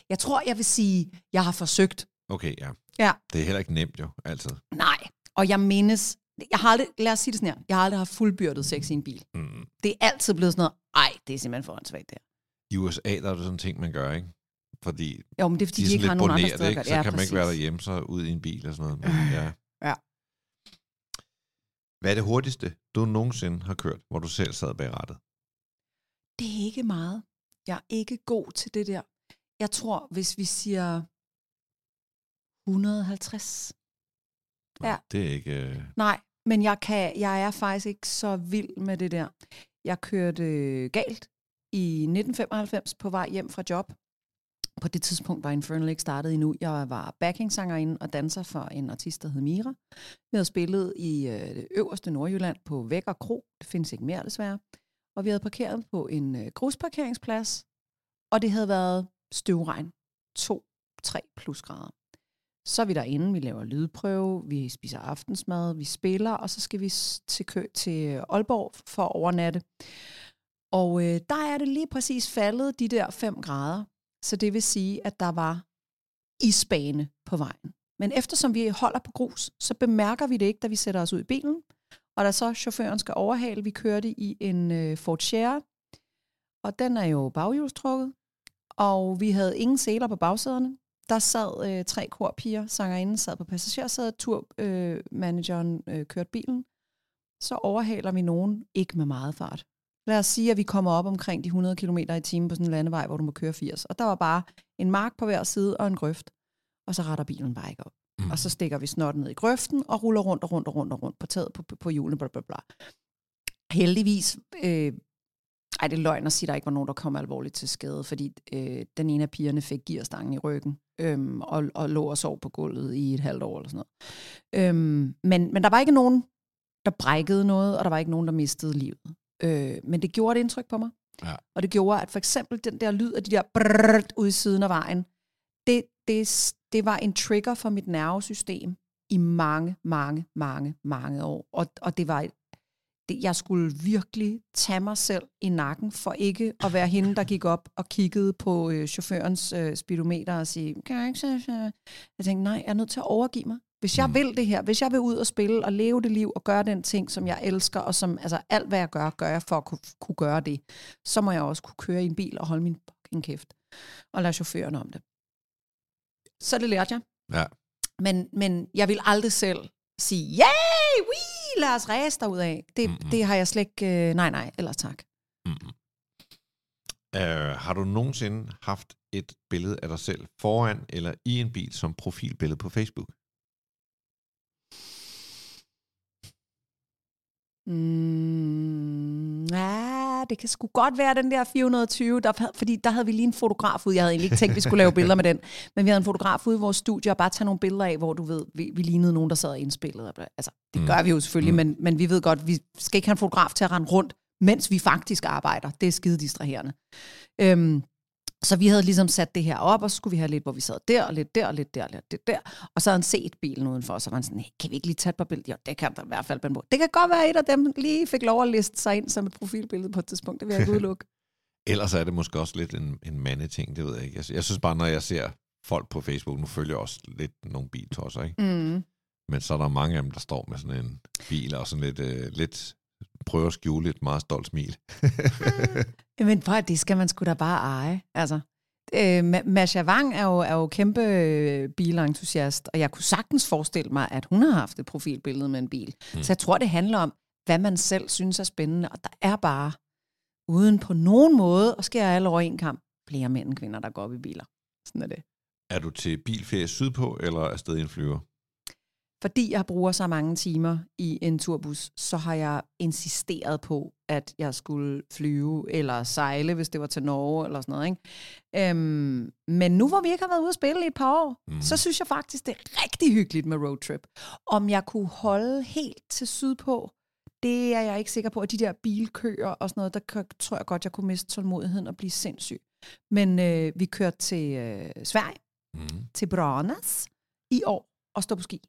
Jeg tror, jeg vil sige, jeg har forsøgt. Okay, ja. Ja. Det er heller ikke nemt jo, altid. Nej, og jeg mindes, jeg har aldrig, lad os sige det sådan her, jeg har aldrig haft fuldbyrdet sex i en bil. Mm. Det er altid blevet sådan noget, ej, det er simpelthen for åndssvagt der. I USA, der er det sådan en ting, man gør, ikke? Fordi, jo, men det er, fordi de, de ikke har nogen andre steder ikke? Så ja, kan man ikke være derhjemme, så ud i en bil og sådan noget. Men, ja. ja. Hvad er det hurtigste, du nogensinde har kørt, hvor du selv sad bag rattet? Det er ikke meget. Jeg er ikke god til det der. Jeg tror, hvis vi siger 150. Ja. Det er ikke... Uh... Nej, men jeg, kan, jeg er faktisk ikke så vild med det der. Jeg kørte galt i 1995 på vej hjem fra job. På det tidspunkt var Infernal ikke startet endnu. Jeg var backing-sangerinde og danser for en artist, der hed Mira. Vi havde spillet i øh, det øverste Nordjylland på Væk og Kro. Det findes ikke mere, desværre. Og vi havde parkeret på en øh, grusparkeringsplads. Og det havde været støvregn. 2-3 plus grader. Så er vi derinde, vi laver lydprøve, vi spiser aftensmad, vi spiller, og så skal vi til, kø til Aalborg for at overnatte. Og øh, der er det lige præcis faldet de der 5 grader. Så det vil sige, at der var isbane på vejen. Men eftersom vi holder på grus, så bemærker vi det ikke, da vi sætter os ud i bilen. Og da så chaufføren skal overhale, vi kørte i en øh, Ford Share, og den er jo baghjulstrukket, og vi havde ingen seler på bagsæderne. Der sad øh, tre korpiger, sangerinden sad på passagersædet, turmanageren øh, øh, kørte bilen. Så overhaler vi nogen, ikke med meget fart. Lad os sige, at vi kommer op omkring de 100 km i timen på sådan en landevej, hvor du må køre 80. Og der var bare en mark på hver side og en grøft. Og så retter bilen bare ikke op. Mm. Og så stikker vi snotten ned i grøften og ruller rundt og rundt og rundt og rundt på taget på, på, på hjulene. Bla, bla, bla. Heldigvis øh, ej, det er løgn at sige, at der ikke var nogen, der kom alvorligt til skade, fordi øh, den ene af pigerne fik gearstangen i ryggen øhm, og, og lå og sov på gulvet i et halvt år eller sådan noget. Øhm, men, men der var ikke nogen, der brækkede noget, og der var ikke nogen, der mistede livet. Øh, men det gjorde et indtryk på mig. Ja. Og det gjorde, at for eksempel den der lyd af de der brrrt ude i siden af vejen, det, det, det var en trigger for mit nervesystem i mange, mange, mange, mange år. Og, og det var et det, jeg skulle virkelig tage mig selv i nakken, for ikke at være hende, der gik op og kiggede på øh, chaufførens øh, speedometer og sige, kan jeg ikke se? Jeg tænkte, nej, jeg er nødt til at overgive mig. Hvis jeg mm. vil det her, hvis jeg vil ud og spille og leve det liv og gøre den ting, som jeg elsker, og som altså alt, hvad jeg gør, gør jeg for at kunne, kunne gøre det, så må jeg også kunne køre i en bil og holde min fucking kæft og lade chaufføren om det. Så det lærte jeg. Ja. Men, men jeg vil aldrig selv sige, yay, wee, lad os ræse derud af. Det, Mm-mm. det har jeg slet ikke, øh, nej, nej, ellers tak. Mm-hmm. Uh, har du nogensinde haft et billede af dig selv foran eller i en bil som profilbillede på Facebook? Mm, ja, det kan sgu godt være den der 420, der, fordi der havde vi lige en fotograf ude. Jeg havde egentlig ikke tænkt, at vi skulle lave billeder med den, men vi havde en fotograf ude i vores studie og bare tage nogle billeder af, hvor du ved, vi, vi lignede nogen, der sad og indspillede. Altså, det Mm. gør vi jo selvfølgelig, Mm. men, men vi ved godt, vi skal ikke have en fotograf til at rende rundt, mens vi faktisk arbejder. Det er skide distraherende. Øhm, så vi havde ligesom sat det her op, og så skulle vi have lidt, hvor vi sad der, og lidt der, og lidt der, og lidt der. Og så havde han set bilen udenfor, og så var han sådan, hey, kan vi ikke lige tage et par billeder? Jo, det kan der i hvert fald. på. Det kan godt være, at et af dem lige fik lov at liste sig ind som et profilbillede på et tidspunkt. Det vil jeg ikke udelukke. Ellers er det måske også lidt en, en mandeting, det ved jeg ikke. Jeg, jeg synes bare, når jeg ser folk på Facebook, nu følger jeg også lidt nogle biltosser, ikke? Mm. Men så er der mange af dem, der står med sådan en bil og sådan lidt, øh, lidt prøver at skjule et meget stolt smil. Men prøv, det skal man sgu da bare eje. Altså, øh, Ma- Masha Wang er jo, er jo kæmpe øh, bilentusiast, og jeg kunne sagtens forestille mig, at hun har haft et profilbillede med en bil. Mm. Så jeg tror, det handler om, hvad man selv synes er spændende, og der er bare, uden på nogen måde, og skære alle over en kamp, flere mænd end kvinder, der går op i biler. Sådan er det. er du til bilferie sydpå, eller afsted i en flyver? Fordi jeg bruger så mange timer i en turbus, så har jeg insisteret på, at jeg skulle flyve eller sejle, hvis det var til Norge eller sådan noget. Ikke? Øhm, men nu hvor vi ikke har været ude at spille i et par år, Mm. så synes jeg faktisk, det er rigtig hyggeligt med roadtrip. Om jeg kunne holde helt til sydpå, det er jeg ikke sikker på. Og de der bilkøer og sådan noget, der tror jeg godt, jeg kunne miste tålmodigheden og blive sindssyg. Men øh, vi kørte til øh, Sverige, Mm. til Branas i år og stå på ski.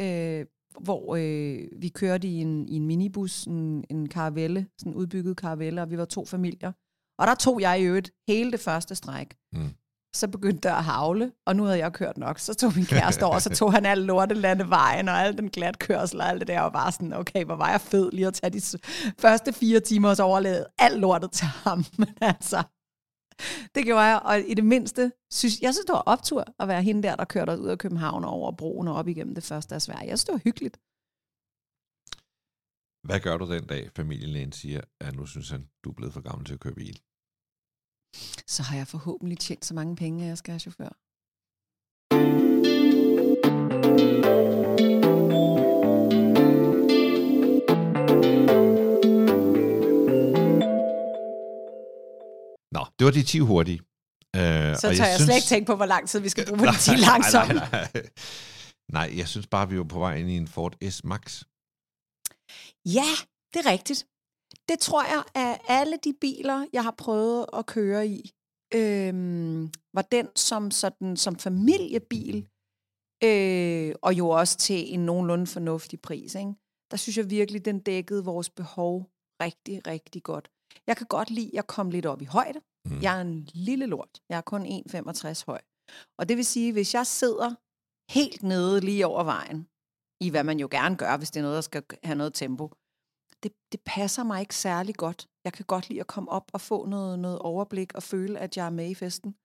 Øh, hvor øh, vi kørte i en, i en minibus, en, en karavelle, sådan en udbygget karavelle, og vi var to familier. Og der tog jeg i øvrigt hele det første stræk. Mm. Så begyndte der at havle, og nu havde jeg kørt nok. Så tog min kæreste over, så tog han al lortelandevejen og al den glatkørsel og alt det der, og var sådan, okay, hvor var jeg fed lige at tage de første fire timer, og så overlade alt lortet til ham. Men altså, det gjorde jeg, og i det mindste, synes, jeg synes, det var optur at være hende der, der kørte ud af København og over broen og op igennem det første af Sverige. Jeg synes, det var hyggeligt. Hvad gør du den dag, familielægen siger, at nu synes han, du er blevet for gammel til at køre bil? Så har jeg forhåbentlig tjent så mange penge, at jeg skal have chauffør. Det var de 10 hurtige. Uh, Så tør jeg, jeg slet ikke tænke på, hvor lang tid vi skal bruge på de 10 langsomme. Nej, nej, nej. nej, jeg synes bare, vi var på vej ind i en Ford S Max. Ja, det er rigtigt. Det tror jeg, at alle de biler, jeg har prøvet at køre i, øhm, var den som, sådan, som familiebil, øh, og jo også til en nogenlunde fornuftig pris. Ikke? Der synes jeg virkelig, den dækkede vores behov rigtig, rigtig godt. Jeg kan godt lide at komme lidt op i højde. Mm. Jeg er en lille lort. Jeg er kun 1,65 høj. Og det vil sige, hvis jeg sidder helt nede lige over vejen, i hvad man jo gerne gør, hvis det er noget, der skal have noget tempo, det, det passer mig ikke særlig godt. Jeg kan godt lide at komme op og få noget, noget overblik og føle, at jeg er med i festen.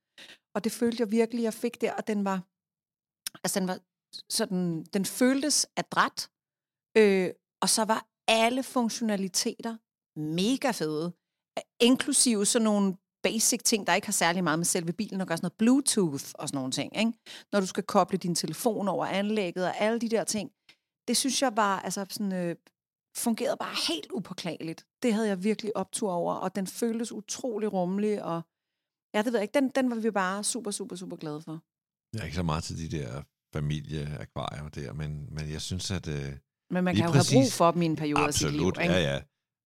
Og det følte jeg virkelig, jeg fik der, og den var, altså den var sådan, den føltes adræt, øh, og så var alle funktionaliteter mega fede, inklusive sådan nogle basic ting, der ikke har særlig meget med selve bilen at gøre, sådan noget Bluetooth og sådan nogle ting, ikke? Når du skal koble din telefon over anlægget og alle de der ting. Det synes jeg var, altså sådan, øh, fungerede bare helt upåklageligt. Det havde jeg virkelig optur over, og den føltes utrolig rummelig, og ja, det ved jeg ikke, den, den var vi bare super, super, super glade for. Jeg er ikke så meget til de der familieakvarier der, men, men jeg synes, at... Øh, Men man kan jo præcis. have brug for dem i en periode af sit liv, absolut, ikke? ja, ja.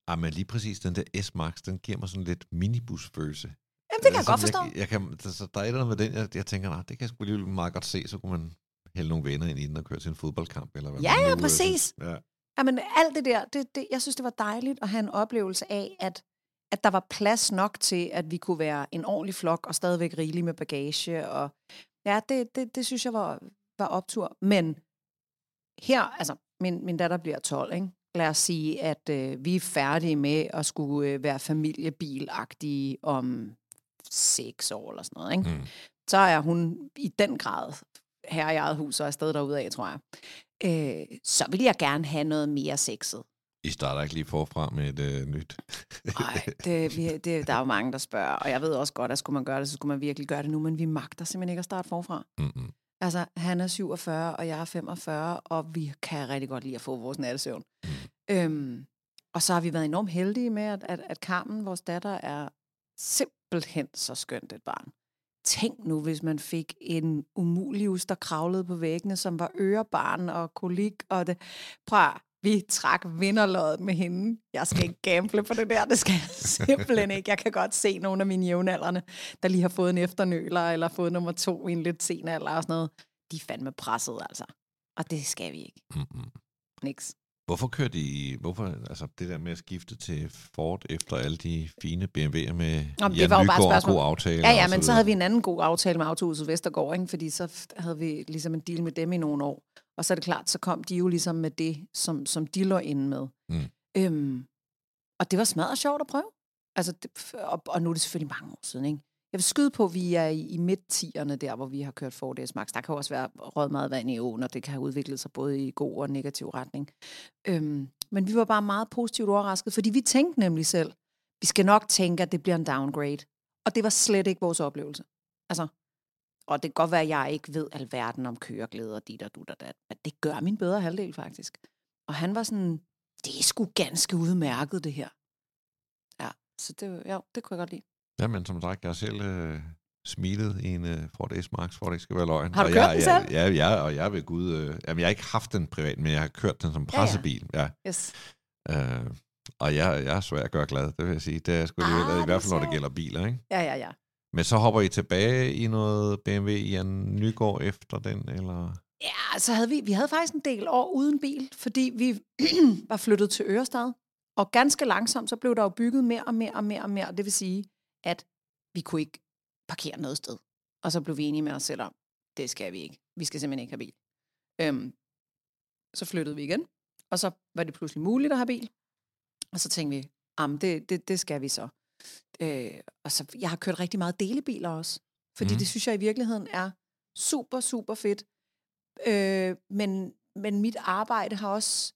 Ja, men lige præcis den der S-Max, den giver mig sådan lidt minibusfølelse. Jamen, det kan jeg godt Altså, forstå. Jeg, jeg kan, så der er et eller andet med den, jeg, jeg tænker, nej, det kan jeg sgu alligevel meget godt se, så kunne man hælde nogle venner ind i den og køre til en fodboldkamp. Eller hvad Ja, ja, øh, præcis. Ja. Jamen, alt det der, det, det, jeg synes, det var dejligt at have en oplevelse af, at, at der var plads nok til, at vi kunne være en ordentlig flok og stadigvæk rigelig med bagage. Og ja, det, det, det synes jeg var, var optur. Men her, altså, min, min datter bliver 12, ikke? Lad os sige, at øh, vi er færdige med at skulle øh, være familiebilagtige om seks år eller sådan noget, ikke? Mm. så er hun i den grad her i eget hus og afsted af, tror jeg, øh, så vil jeg gerne have noget mere sexet. I starter ikke lige forfra med et øh, nyt? Nej, det, vi, det, der er jo mange, der spørger, og jeg ved også godt, at skulle man gøre det, så skulle man virkelig gøre det nu, men vi magter simpelthen ikke at starte forfra. Mm-hmm. Altså, han er 47, og jeg er 45, og vi kan rigtig godt lide at få vores nattesøvn. Mm. Øhm, og så har vi været enormt heldige med, at, at, at Carmen, vores datter, er simpelthen så skønt et barn. Tænk nu, hvis man fik en umulius, der kravlede på væggene, som var ørebarn og kolik og det. Prøv vi trak vinderløjet med hende. Jeg skal ikke gamble på det der, det skal jeg simpelthen ikke. Jeg kan godt se nogle af mine jævnaldrende, der lige har fået en efternøler, eller fået nummer to i en lidt sen alder og sådan noget. De er fandme presset, altså. Og det skal vi ikke. Mm-hmm. Niks. Hvorfor kørte I, hvorfor, altså det der med at skifte til Ford efter alle de fine BMW'er med Nå, det var jo bare og god aftale? Ja, ja, men så, så havde vi en anden god aftale med Autohuset Vestergaard, ikke? fordi så havde vi ligesom en deal med dem i nogle år. Og så er det klart, så kom de jo ligesom med det, som, som de lå inde med. Mm. Øhm, og det var smadret sjovt at prøve. Altså, det, og, og nu er det selvfølgelig mange år siden, ikke? Jeg vil skyde på, at vi er i, i midt-tierne der, hvor vi har kørt Ford S-Max. Der kan jo også være rød meget vand i åen, og det kan have udviklet sig både i god og negativ retning. Øhm, men vi var bare meget positivt overrasket, fordi vi tænkte nemlig selv, vi skal nok tænke, at det bliver en downgrade. Og det var slet ikke vores oplevelse. Altså, og det kan godt være, at jeg ikke ved alverden om køreglæde og dit og dut og dat, men det gør min bedre halvdel faktisk. Og han var sådan, det er sgu ganske udmærket det her. Ja, så det, ja, det kunne jeg godt lide. Ja, men som sagt, jeg har selv øh, smilet i en uh, Ford S-Max, for det ikke skal være løgn. Har du og kørt jeg, den selv? Ja, ja, og jeg ved Gud... Øh, jamen, jeg har ikke haft den privat, men jeg har kørt den som pressebil. Ja, ja. ja. Yes. Øh, og jeg, jeg er svær at gøre glad, det vil jeg sige. Det er sgu ah, i hvert fald, når det gælder biler, ikke? Ja, ja, ja. Men så hopper I tilbage i noget BMW i en Nygaard efter den, eller? Ja, så havde vi, vi havde faktisk en del år uden bil, fordi vi var flyttet til Ørestad. Og ganske langsomt, så blev der jo bygget mere og mere og mere og mere. Det vil sige, at vi kunne ikke parkere noget sted. Og så blev vi enige med os selv om, det skal vi ikke. Vi skal simpelthen ikke have bil. Øhm, så flyttede vi igen, og så var det pludselig muligt at have bil. Og så tænkte vi, det, det, det skal vi så. Øh, og så, jeg har kørt rigtig meget delebiler også, fordi mm. det synes jeg i virkeligheden er super, super fedt. Øh, men, men mit arbejde har også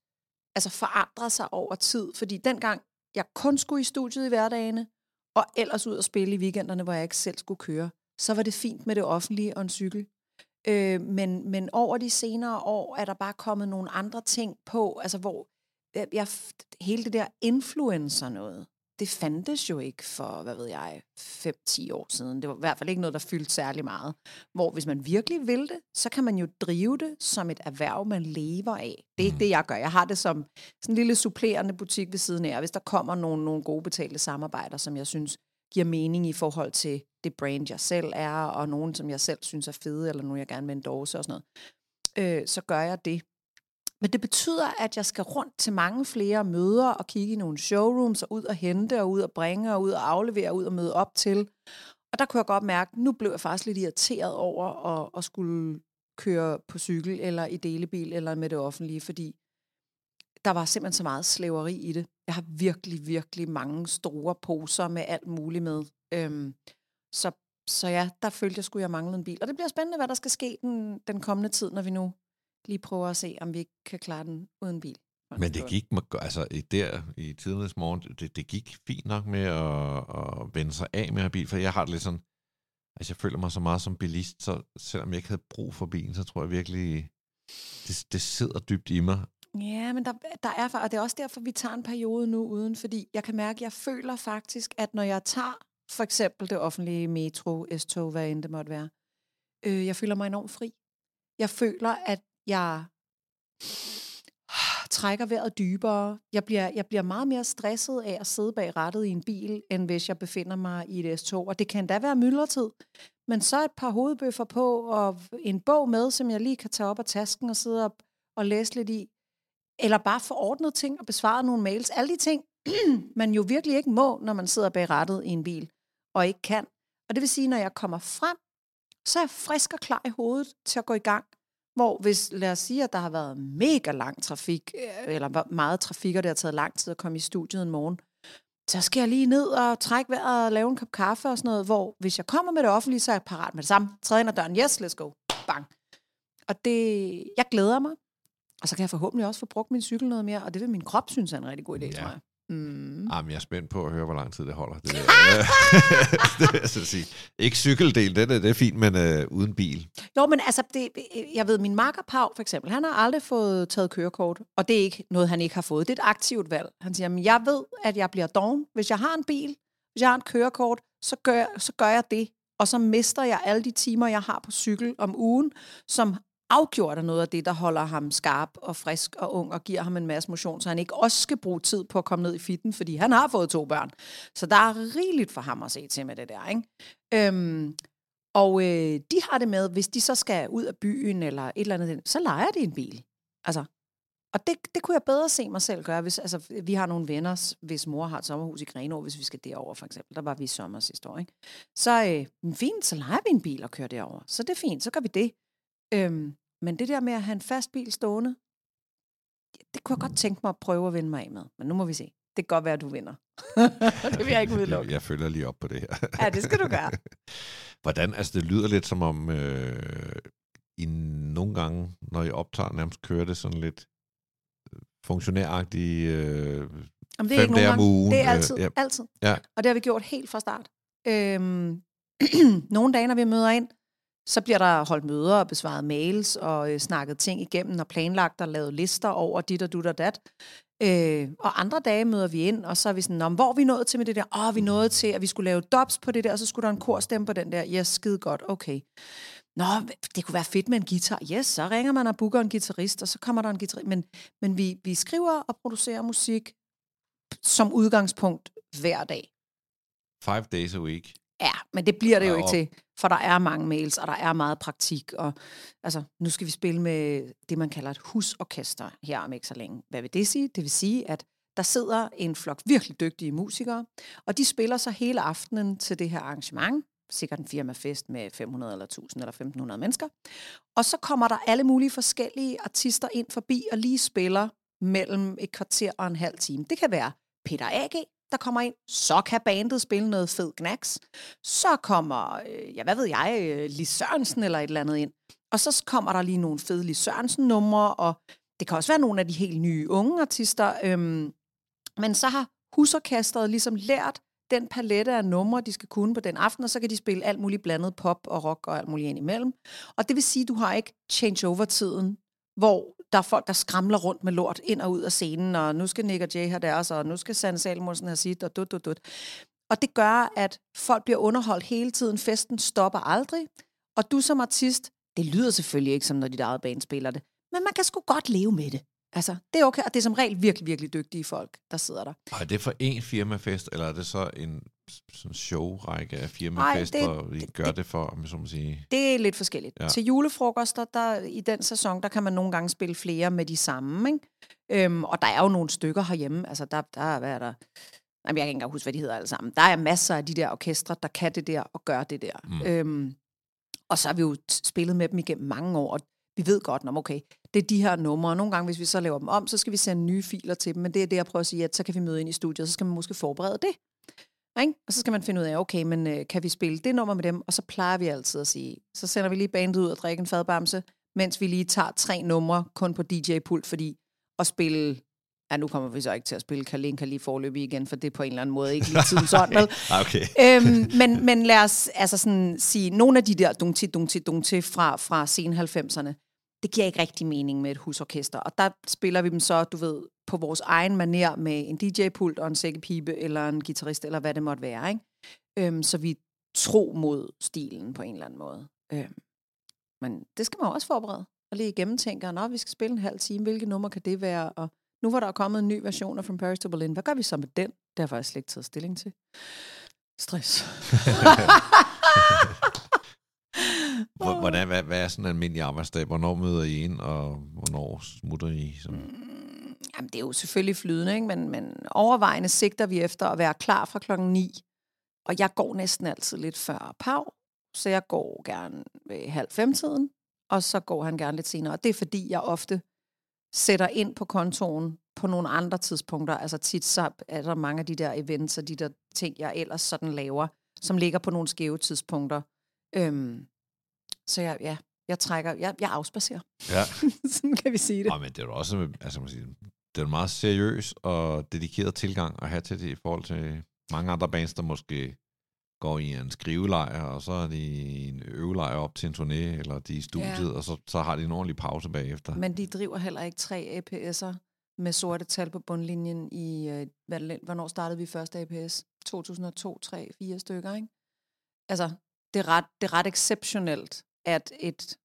altså forandret sig over tid, fordi dengang jeg kun skulle i studiet i hverdagene, og ellers ud og spille i weekenderne, hvor jeg ikke selv skulle køre, så var det fint med det offentlige og en cykel. Øh, men, men over de senere år er der bare kommet nogle andre ting på, altså hvor jeg, hele det der influencer noget, det fandtes jo ikke for, hvad ved jeg, 5-10 år siden. Det var i hvert fald ikke noget, der fyldte særlig meget. Hvor hvis man virkelig vil det, så kan man jo drive det som et erhverv, man lever af. Det er ikke mm. det, jeg gør. Jeg har det som sådan en lille supplerende butik ved siden af. Hvis der kommer nogle, nogle gode betalte samarbejder, som jeg synes giver mening i forhold til det brand, jeg selv er, og nogen, som jeg selv synes er fede, eller nogen, jeg gerne vil endorse og sådan noget, øh, så gør jeg det. Men det betyder, at jeg skal rundt til mange flere møder og kigge i nogle showrooms og ud og hente og ud og bringe og ud og aflevere og ud og møde op til. Og der kunne jeg godt mærke, at nu blev jeg faktisk lidt irriteret over at, at skulle køre på cykel eller i delebil eller med det offentlige, fordi der var simpelthen så meget slaveri i det. Jeg har virkelig, virkelig mange store poser med alt muligt med. Øhm, så, så ja, der følte jeg, skulle jeg mangle en bil. Og det bliver spændende, hvad der skal ske den, den kommende tid, når vi nu lige prøver at se, om vi kan klare den uden bil. Men det gik, altså der i tidernes morgen, det, det gik fint nok med at, at vende sig af med at bil, for jeg har det lidt sådan, altså jeg føler mig så meget som bilist, så selvom jeg ikke havde brug for bilen, så tror jeg virkelig, det, det sidder dybt i mig. Ja, men der, der er, og det er også derfor, vi tager en periode nu uden, fordi jeg kan mærke, at jeg føler faktisk, at når jeg tager for eksempel det offentlige metro, S-tog, hvad end det måtte være, øh, jeg føler mig enormt fri. Jeg føler, at jeg trækker vejret dybere. Jeg bliver, jeg bliver meget mere stresset af at sidde bag rattet i en bil, end hvis jeg befinder mig i et S-tog. Og det kan da være myldretid. Men så et par hovedbøffer på, og en bog med, som jeg lige kan tage op af tasken og sidde op og læse lidt i. Eller bare få ordnet ting og besvare nogle mails. Alle de ting, man jo virkelig ikke må, når man sidder bag rattet i en bil, og ikke kan. Og det vil sige, når jeg kommer frem, så er jeg frisk og klar i hovedet til at gå i gang hvor hvis, lad os sige, at der har været mega lang trafik, øh, eller meget trafik, og det har taget lang tid at komme i studiet en morgen, så skal jeg lige ned og trække vejret og lave en kop kaffe og sådan noget, hvor hvis jeg kommer med det offentlige, så er jeg parat med det samme. Træder ind ad døren, yes, let's go, bang. og det, jeg glæder mig. Og så kan jeg forhåbentlig også få brugt min cykel noget mere, og det vil min krop synes er en rigtig god idé, ja. tror jeg. Mm. Jamen, jeg er spændt på at høre, hvor lang tid det holder. Det, det vil jeg så sige. Ikke cykeldel, det er, det er fint, men øh, uden bil. Jo, men altså, det, jeg ved, min makker Pau for eksempel, han har aldrig fået taget kørekort, og det er ikke noget, han ikke har fået. Det er et aktivt valg. Han siger, men jeg ved, at jeg bliver doven. Hvis jeg har en bil, hvis jeg har en kørekort, så gør, så gør jeg det. Og så mister jeg alle de timer, jeg har på cykel om ugen, som afgjort er noget af det, der holder ham skarp og frisk og ung og giver ham en masse motion, så han ikke også skal bruge tid på at komme ned i fitten, fordi han har fået to børn. Så der er rigeligt for ham at se til med det der. Ikke? Øhm, og øh, de har det med, hvis de så skal ud af byen eller et eller andet, så leger de en bil. Altså, og det, det kunne jeg bedre se mig selv gøre, hvis altså, vi har nogle venner, hvis mor har et sommerhus i Grenå, hvis vi skal derover for eksempel. Der var vi i sommer sidste år. Ikke? Så øh, fint, så leger vi en bil og kører derover. Så det er fint, så gør vi det. Øhm, men det der med at have en fast bil stående, det kunne jeg godt tænke mig at prøve at vende mig af med. Men nu må vi se. Det kan godt være, at du vinder. det vil jeg ikke udelukke. Jeg, jeg følger lige op på det her. ja, det skal du gøre. Hvordan, altså det lyder lidt som om, øh, I nogle gange, når I optager, nærmest kører det sådan lidt øh, funktionæragtige øh, Jamen, det er fem dage om ugen. Det er altid, øh, ja. altid. Ja. Og det har vi gjort helt fra start. Øhm, nogle dage, når vi møder ind, så bliver der holdt møder og besvaret mails og øh, snakket ting igennem og planlagt og lavet lister over dit og dut og dat. Øh, og andre dage møder vi ind, og så er vi sådan, hvor er vi nået til med det der? Åh, oh, vi nåede til, at vi skulle lave dobs på det der, og så skulle der en korstemme på den der. Ja, yes, skide godt, okay. Nå, det kunne være fedt med en guitar. Yes, så ringer man og booker en guitarist, og så kommer der en guitarist. Men, men vi, vi skriver og producerer musik som udgangspunkt hver dag. Five days a week. Ja, men det bliver det jo ikke til, for der er mange mails, og der er meget praktik. Og, altså, nu skal vi spille med det, man kalder et husorkester her om ikke så længe. Hvad vil det sige? Det vil sige, at der sidder en flok virkelig dygtige musikere, og de spiller så hele aftenen til det her arrangement, sikkert en firmafest med 500 eller 1000 eller 1500 mennesker. Og så kommer der alle mulige forskellige artister ind forbi og lige spiller mellem et kvarter og en halv time. Det kan være Peter A.G., der kommer ind. Så kan bandet spille noget fed knacks. Så kommer, øh, ja, hvad ved jeg, øh, Lis Sørensen eller et eller andet ind. Og så kommer der lige nogle fede Lis Sørensen-numre, og det kan også være nogle af de helt nye unge artister. Øhm, men så har husorkestret ligesom lært den palette af numre, de skal kunne på den aften, og så kan de spille alt muligt blandet pop og rock og alt muligt ind imellem. Og det vil sige, at du har ikke changeover-tiden, hvor der er folk, der skramler rundt med lort ind og ud af scenen, og nu skal Nick og Jay have deres, og nu skal Sanne Salmonsen have sit, og dut, dut, dut. Og det gør, at folk bliver underholdt hele tiden. Festen stopper aldrig. Og du som artist, det lyder selvfølgelig ikke som, når dit eget band spiller det, men man kan sgu godt leve med det. Altså, det er okay, og det er som regel virkelig, virkelig dygtige folk, der sidder der. Og er det for én firmafest, eller er det så en sådan showrække af firmafester, hvor I gør det, det for, om så må sige? Det er lidt forskelligt. Ja. Til julefrokoster, der, i den sæson, der kan man nogle gange spille flere med de samme, ikke? Øhm, og der er jo nogle stykker herhjemme, altså der, der er, hvad er der? Jamen, jeg kan ikke engang huske, hvad de hedder alle sammen. Der er masser af de der orkestre, der kan det der og gør det der. Mm. Øhm, og så har vi jo spillet med dem igennem mange år, og vi ved godt, om okay, det er de her numre, og nogle gange, hvis vi så laver dem om, så skal vi sende nye filer til dem, men det er det, jeg prøver at sige, at så kan vi møde ind i studiet, og så skal man måske forberede det. Ikke? Og så skal man finde ud af, okay, men øh, kan vi spille det nummer med dem? Og så plejer vi altid at sige, så sender vi lige bandet ud og drikker en fadbamse, mens vi lige tager tre numre kun på DJ-pult, fordi at spille Ja, nu kommer vi så ikke til at spille Kalinka lige forløbig igen, for det er på en eller anden måde ikke lige tiden sådan, vel? okay. øhm, men, men lad os altså sådan sige, nogle af de der dungti, dungti, dungti fra, fra sen 90'erne, det giver ikke rigtig mening med et husorkester. Og der spiller vi dem så, du ved, på vores egen maner med en DJ-pult og en sækkepipe, eller en guitarist, eller hvad det måtte være. Ikke? Øhm, så vi tro mod stilen på en eller anden måde. Øhm, men det skal man også forberede. Og lige gennemtænke, når vi skal spille en halv time, hvilke nummer kan det være? Og nu var der kommet en ny version af From Paris to Berlin. Hvad gør vi så med den? Det har jeg faktisk slet ikke taget stilling til. Stress. Hvordan, hvad, hvad er sådan en almindelig arbejdsdag? Hvornår møder I ind, og hvornår smutter I? Så? Jamen, det er jo selvfølgelig flydende, ikke? Men, men overvejende sigter vi efter at være klar fra klokken 9. Og jeg går næsten altid lidt før pav, så jeg går gerne ved halv femtiden, og så går han gerne lidt senere. Og det er fordi, jeg ofte sætter ind på kontoen på nogle andre tidspunkter. Altså tit så er der mange af de der events og de der ting, jeg ellers sådan laver, som ligger på nogle skæve tidspunkter. Øhm, så jeg, ja, jeg trækker, jeg, jeg afspacerer. Ja. Sådan kan vi sige det. Ja, men det er jo også, altså man siger, det er en meget seriøs og dedikeret tilgang at have til det i forhold til mange andre bands, der måske går i en skrivelejr, og så er de i en øvelejr op til en turné, eller de er i studiet, ja. og så, så har de en ordentlig pause bagefter. Men de driver heller ikke tre APS'er med sorte tal på bundlinjen i, øh, hvad, hvornår startede vi første APS? 2002, 3, 4 stykker, ikke? Altså, det er ret, det er ret exceptionelt, at et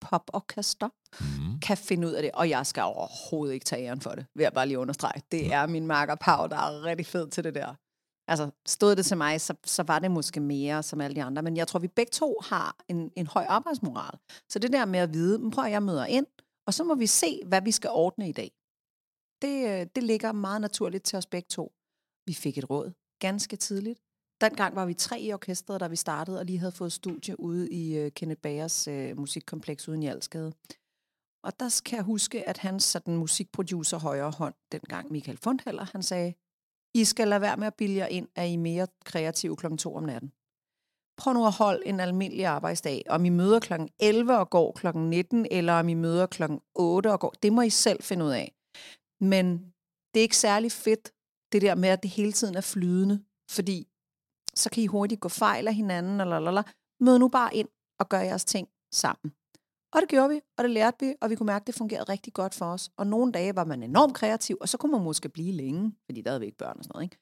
poporkester mm. kan finde ud af det, og jeg skal overhovedet ikke tage æren for det, vil jeg bare lige understrege. Det er min marker Pau, der er rigtig fed til det der. Altså, stod det til mig, så, så var det måske mere som alle de andre, men jeg tror, vi begge to har en, en høj arbejdsmoral. Så det der med at vide, prøv at jeg møder ind, og så må vi se, hvad vi skal ordne i dag. Det, øh, det ligger meget naturligt til os begge to. Vi fik et råd ganske tidligt. Dengang var vi tre i orkestret, da vi startede, og lige havde fået studie ude i uh, Kenneth Bagers uh, øh, musikkompleks uden i Alskade. Og der kan jeg huske, at hans sådan, musikproducer højre hånd, dengang Michael Fundheller, han sagde, I skal lade være med at bilde jer ind, at I er mere kreative kl. 2 om natten. Prøv nu at holde en almindelig arbejdsdag. Om I møder kl. 11 og går kl. 19, eller om I møder kl. 8 og går, det må I selv finde ud af. Men det er ikke særlig fedt, det der med, at det hele tiden er flydende, fordi så kan I hurtigt gå fejl af hinanden, eller, eller. Mød nu bare ind og gør jeres ting sammen. Og det gjorde vi, og det lærte vi, og vi kunne mærke, at det fungerede rigtig godt for os. Og nogle dage var man enormt kreativ, og så kunne man måske blive længe, fordi der havde vi ikke børn og sådan noget. Ikke?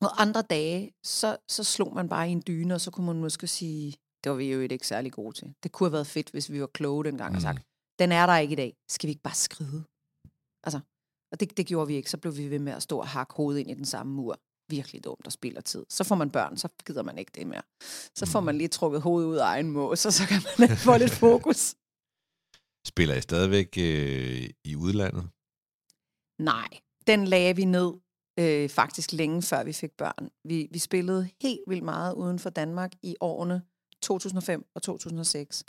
Og andre dage, så, så slog man bare i en dyne, og så kunne man måske sige, det var vi jo ikke særlig gode til. Det kunne have været fedt, hvis vi var kloge dengang mm. og sagt, den er der ikke i dag. Skal vi ikke bare skride? Altså, og det, det gjorde vi ikke. Så blev vi ved med at stå og hakke hovedet ind i den samme mur. Virkelig dumt og spiller tid. Så får man børn, så gider man ikke det mere. Så får man lige trukket hovedet ud af egen mås, og så kan man få lidt fokus. Spiller I stadigvæk øh, i udlandet? Nej, den lagde vi ned øh, faktisk længe før vi fik børn. Vi, vi spillede helt vildt meget uden for Danmark i årene 2005 og 2006.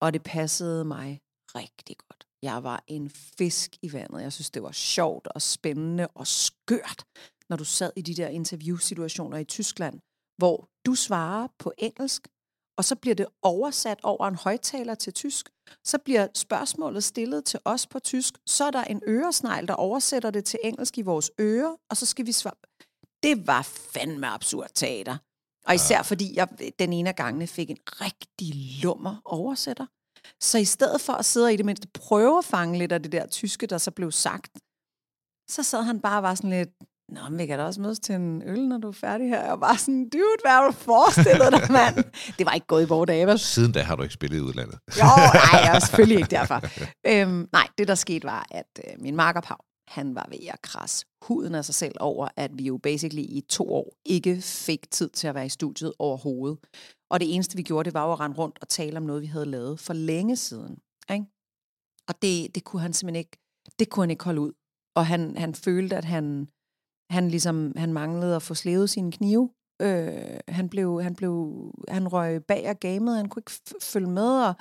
Og det passede mig rigtig godt. Jeg var en fisk i vandet. Jeg synes, det var sjovt og spændende og skørt, når du sad i de der interviewsituationer i Tyskland, hvor du svarer på engelsk, og så bliver det oversat over en højtaler til tysk. Så bliver spørgsmålet stillet til os på tysk. Så er der en øresnegl, der oversætter det til engelsk i vores ører, og så skal vi svare. Det var fandme absurd teater. Og især fordi jeg den ene af gangene fik en rigtig lummer oversætter. Så i stedet for at sidde og i det mindste prøve at fange lidt af det der tyske, der så blev sagt, så sad han bare og var sådan lidt, Nå, men vi kan da også mødes til en øl, når du er færdig her. Og bare sådan, dude, hvad har du forestillet dig, mand? Det var ikke gået i vores dage, vel? Siden da har du ikke spillet i udlandet. jo, nej, jeg er selvfølgelig ikke derfor. øhm, nej, det der skete var, at øh, min marker Pau, han var ved at krasse huden af sig selv over, at vi jo basically i to år ikke fik tid til at være i studiet overhovedet. Og det eneste, vi gjorde, det var at rende rundt og tale om noget, vi havde lavet for længe siden. Ikke? Og det, det kunne han simpelthen ikke, det kunne han ikke holde ud. Og han, han følte, at han, han, ligesom, han manglede at få slevet sine knive. Øh, han, blev, han, blev, han røg bag af gamet, han kunne ikke følge med, og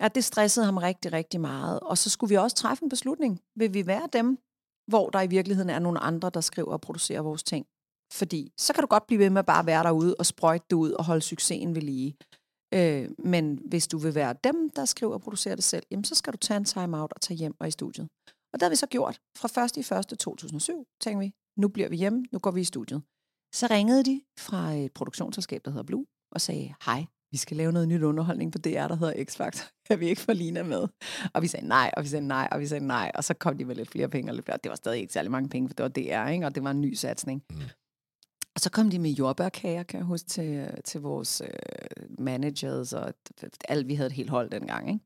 ja, det stressede ham rigtig, rigtig meget. Og så skulle vi også træffe en beslutning. Vil vi være dem, hvor der i virkeligheden er nogle andre, der skriver og producerer vores ting? Fordi så kan du godt blive ved med at bare være derude og sprøjte det ud og holde succesen ved lige. Øh, men hvis du vil være dem, der skriver og producerer det selv, jamen så skal du tage en time-out og tage hjem og i studiet. Og det har vi så gjort. Fra 1. i 1. 2007 tænkte vi, nu bliver vi hjemme, nu går vi i studiet. Så ringede de fra et produktionsselskab, der hedder Blue, og sagde, hej, vi skal lave noget nyt underholdning på DR, der hedder X-Factor. Kan vi ikke få Lina med? Og vi sagde nej, og vi sagde nej, og vi sagde nej. Og så kom de med lidt flere penge. Og lidt flere. Det var stadig ikke særlig mange penge, for det var DR, ikke? og det var en ny satsning. Mm. Og så kom de med jordbærkager, kan jeg huske, til, til vores øh, managers, og alt, vi havde et helt hold dengang. Ikke?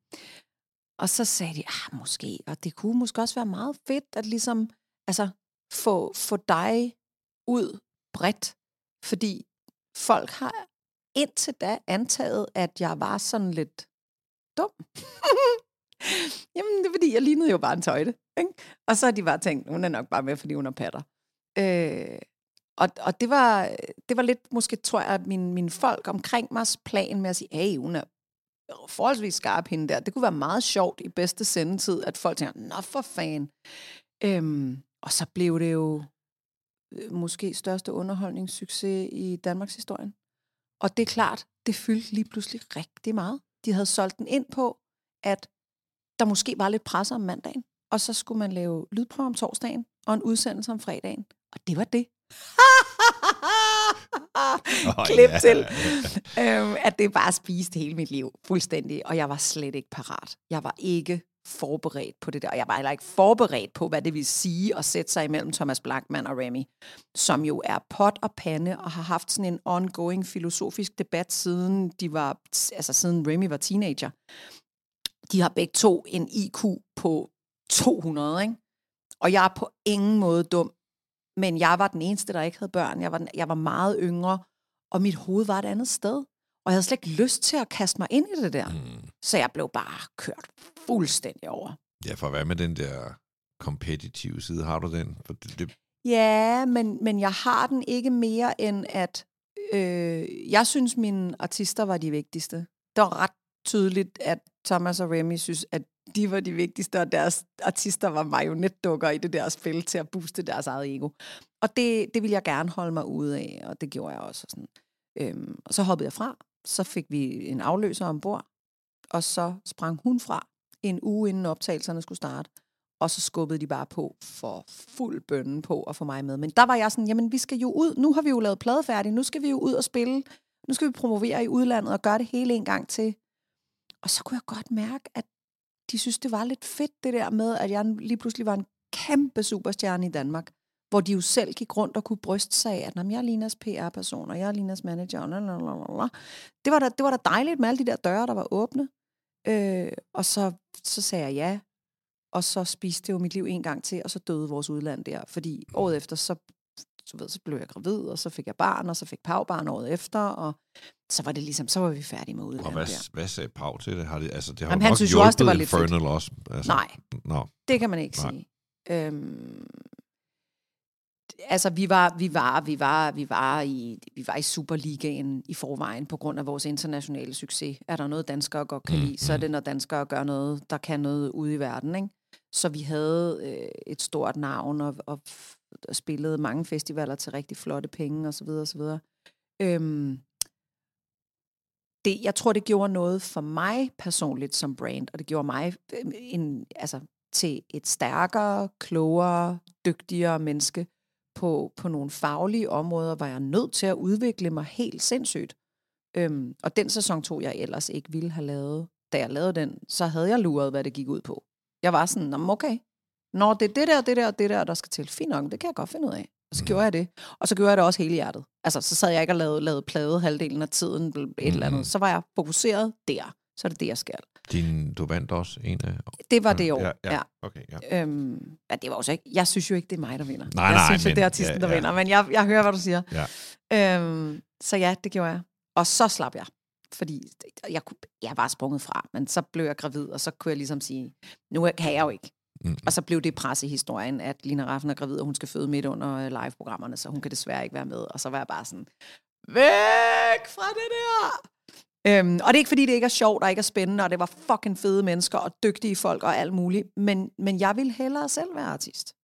Og så sagde de, ah, måske, og det kunne måske også være meget fedt, at ligesom, altså, få, få dig ud bredt, fordi folk har indtil da antaget, at jeg var sådan lidt dum. Jamen, det er fordi, jeg lignede jo bare en tøjte. Ikke? Og så har de bare tænkt, hun er nok bare med, fordi hun er patter. Øh, og, og det, var, det var lidt, måske tror jeg, at min, min folk omkring mig plan med at sige, hey, hun er forholdsvis skarp hende der. Det kunne være meget sjovt i bedste sendetid, at folk tænker, nå for fan. Øhm, og så blev det jo øh, måske største underholdningssucces i Danmarks historie. Og det er klart, det fyldte lige pludselig rigtig meget. De havde solgt den ind på, at der måske var lidt pres om mandagen, og så skulle man lave lydprøve om torsdagen og en udsendelse om fredagen. Og det var det. oh, Klip ja. til, øhm, at det bare spiste hele mit liv fuldstændig, og jeg var slet ikke parat. Jeg var ikke forberedt på det der. Jeg var heller ikke forberedt på, hvad det vil sige at sætte sig imellem Thomas Blackman og Remy, som jo er pot og pande og har haft sådan en ongoing filosofisk debat siden de var, altså siden Remy var teenager. De har begge to en IQ på 200, ikke? Og jeg er på ingen måde dum, men jeg var den eneste, der ikke havde børn. Jeg var, den, jeg var meget yngre, og mit hoved var et andet sted. Og jeg havde slet ikke lyst til at kaste mig ind i det der. Mm. Så jeg blev bare kørt fuldstændig over. Ja, for hvad med den der kompetitive side? Har du den? For det, det... Ja, men, men jeg har den ikke mere end at... Øh, jeg synes, mine artister var de vigtigste. Det var ret tydeligt, at Thomas og Remy synes, at de var de vigtigste, og deres artister var marionetdukker i det der spil til at booste deres eget ego. Og det, det ville jeg gerne holde mig ude af, og det gjorde jeg også. Sådan. Øhm, og så hoppede jeg fra, så fik vi en afløser ombord, og så sprang hun fra en uge inden optagelserne skulle starte. Og så skubbede de bare på for fuld bønnen på at få mig med. Men der var jeg sådan, jamen vi skal jo ud, nu har vi jo lavet plade færdig, nu skal vi jo ud og spille, nu skal vi promovere i udlandet og gøre det hele en gang til. Og så kunne jeg godt mærke, at de synes, det var lidt fedt det der med, at jeg lige pludselig var en kæmpe superstjerne i Danmark hvor de jo selv gik rundt og kunne bryste sig af, at jeg er Linas PR-person, og jeg er Linas manager. Lalalala. Det, var da, det var da dejligt med alle de der døre, der var åbne. Øh, og så, så sagde jeg ja, og så spiste det jo mit liv en gang til, og så døde vores udland der. Fordi året efter, så, så, ved, så blev jeg gravid, og så fik jeg barn, og så fik Pau barn året efter, og så var det ligesom, så var vi færdige med udlandet Og hvad, der. hvad sagde Pau til det? Har det altså, det har Jamen, han nok synes jo også, det var lidt fedt. Også, altså, Nej, no. det kan man ikke Nej. sige. Øhm, altså vi var vi var vi var vi var i vi var i Superligaen i forvejen på grund af vores internationale succes. Er der noget danskere godt kan mm, lide, så er mm. det når danskere gør noget, der kan noget ude i verden, ikke? Så vi havde øh, et stort navn og, og, og spillede mange festivaler til rigtig flotte penge og så videre og så videre. Øhm, det, jeg tror, det gjorde noget for mig personligt som brand, og det gjorde mig øhm, en, altså, til et stærkere, klogere, dygtigere menneske, på, på nogle faglige områder, var jeg nødt til at udvikle mig helt sindssygt. Øhm, og den sæson to, jeg ellers ikke ville have lavet, da jeg lavede den, så havde jeg luret, hvad det gik ud på. Jeg var sådan, okay, når det er det der, det der, det der, der skal til, fint nok, det kan jeg godt finde ud af. Og så mm. gjorde jeg det. Og så gjorde jeg det også hele hjertet. Altså, så sad jeg ikke og lavede, lavede plade halvdelen af tiden, et mm. eller andet. Så var jeg fokuseret der. Så er det det, jeg skal. Din, du vandt også en af... Det var det år, ja. ja. ja. Okay, ja. Øhm, ja, det var også ikke... Jeg synes jo ikke, det er mig, der vinder. Nej, jeg nej, synes, men, det er artisten, ja, der ja. vinder. Men jeg, jeg hører, hvad du siger. Ja. Øhm, så ja, det gjorde jeg. Og så slap jeg. Fordi jeg, kunne, jeg var sprunget fra, men så blev jeg gravid, og så kunne jeg ligesom sige, nu kan jeg jo ikke. Mm. Og så blev det pres i historien, at Lina Raffen er gravid, og hun skal føde midt under øh, live-programmerne, så hun kan desværre ikke være med. Og så var jeg bare sådan, væk fra det der! Øhm, og det er ikke, fordi det ikke er sjovt og ikke er spændende, og det var fucking fede mennesker og dygtige folk og alt muligt, men, men jeg ville hellere selv være artist.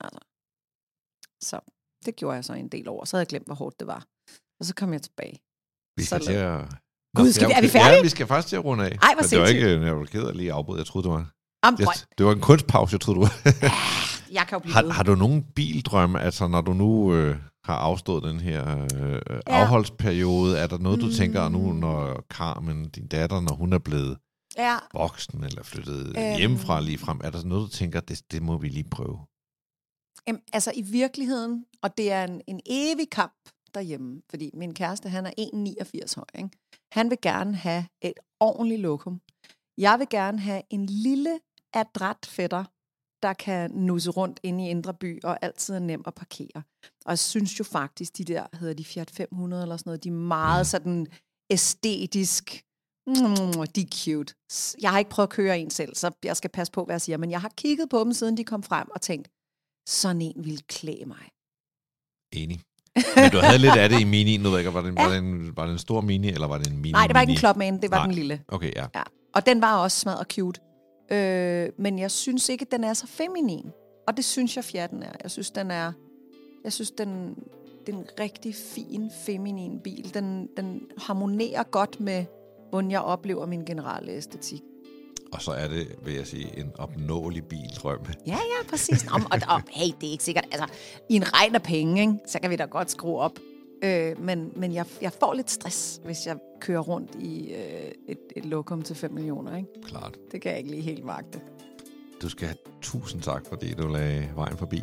Altså. Så det gjorde jeg så en del over. Så havde jeg glemt, hvor hårdt det var. Og så kom jeg tilbage. Vi skal til at... Gud, skal vi, er vi færdige? Ja, vi skal faktisk til at runde af. Ej, hvor det var ikke, jeg var ked af lige afbryde. Jeg troede, det var... Am, det, det var en kunstpause, jeg troede, du jeg kan jo blive har, har du nogen bildrømme, altså når du nu øh, har afstået den her øh, ja. afholdsperiode, er der noget, du mm. tænker nu, når Carmen, din datter, når hun er blevet ja. voksen eller flyttet øhm. hjemmefra lige frem, er der noget, du tænker, det, det må vi lige prøve? Jamen, altså i virkeligheden, og det er en, en evig kamp derhjemme, fordi min kæreste, han er 1,89 høj, ikke? Han vil gerne have et ordentligt lokum. Jeg vil gerne have en lille adræt fætter, der kan nusse rundt inde i Indre By, og altid er nem at parkere. Og jeg synes jo faktisk, de der, hedder de Fiat 500 eller sådan noget, de er meget sådan æstetisk, mm, de er cute. Jeg har ikke prøvet at køre en selv, så jeg skal passe på, hvad jeg siger, men jeg har kigget på dem, siden de kom frem, og tænkt, sådan en vil klæde mig. Enig. Men du havde lidt af det i mini, nu ved jeg ikke, var det, ja. var, det en, var det en stor mini, eller var det en mini? Nej, det var ikke en Clubman, det var Nej. den lille. Okay, ja. ja. Og den var også smadret cute. Øh, men jeg synes ikke, at den er så feminin. Og det synes jeg, Fiat'en er. Jeg synes, den er... Jeg synes, den, den er en rigtig fin, feminin bil. Den, den harmonerer godt med hvordan jeg oplever min generelle æstetik. Og så er det, vil jeg sige, en opnåelig bildrøm. Ja, ja, præcis. Nå, og, og, hey, det er ikke sikkert. Altså, i en regn af penge, ikke, så kan vi da godt skrue op. Øh, men men jeg, jeg får lidt stress, hvis jeg kører rundt i øh, et, et lokum til 5 millioner. Ikke? Klart. Det kan jeg ikke lige helt magte. Du skal have tusind tak, fordi du lagde vejen forbi.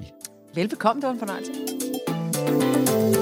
Velbekomme, det var en fornøjelse.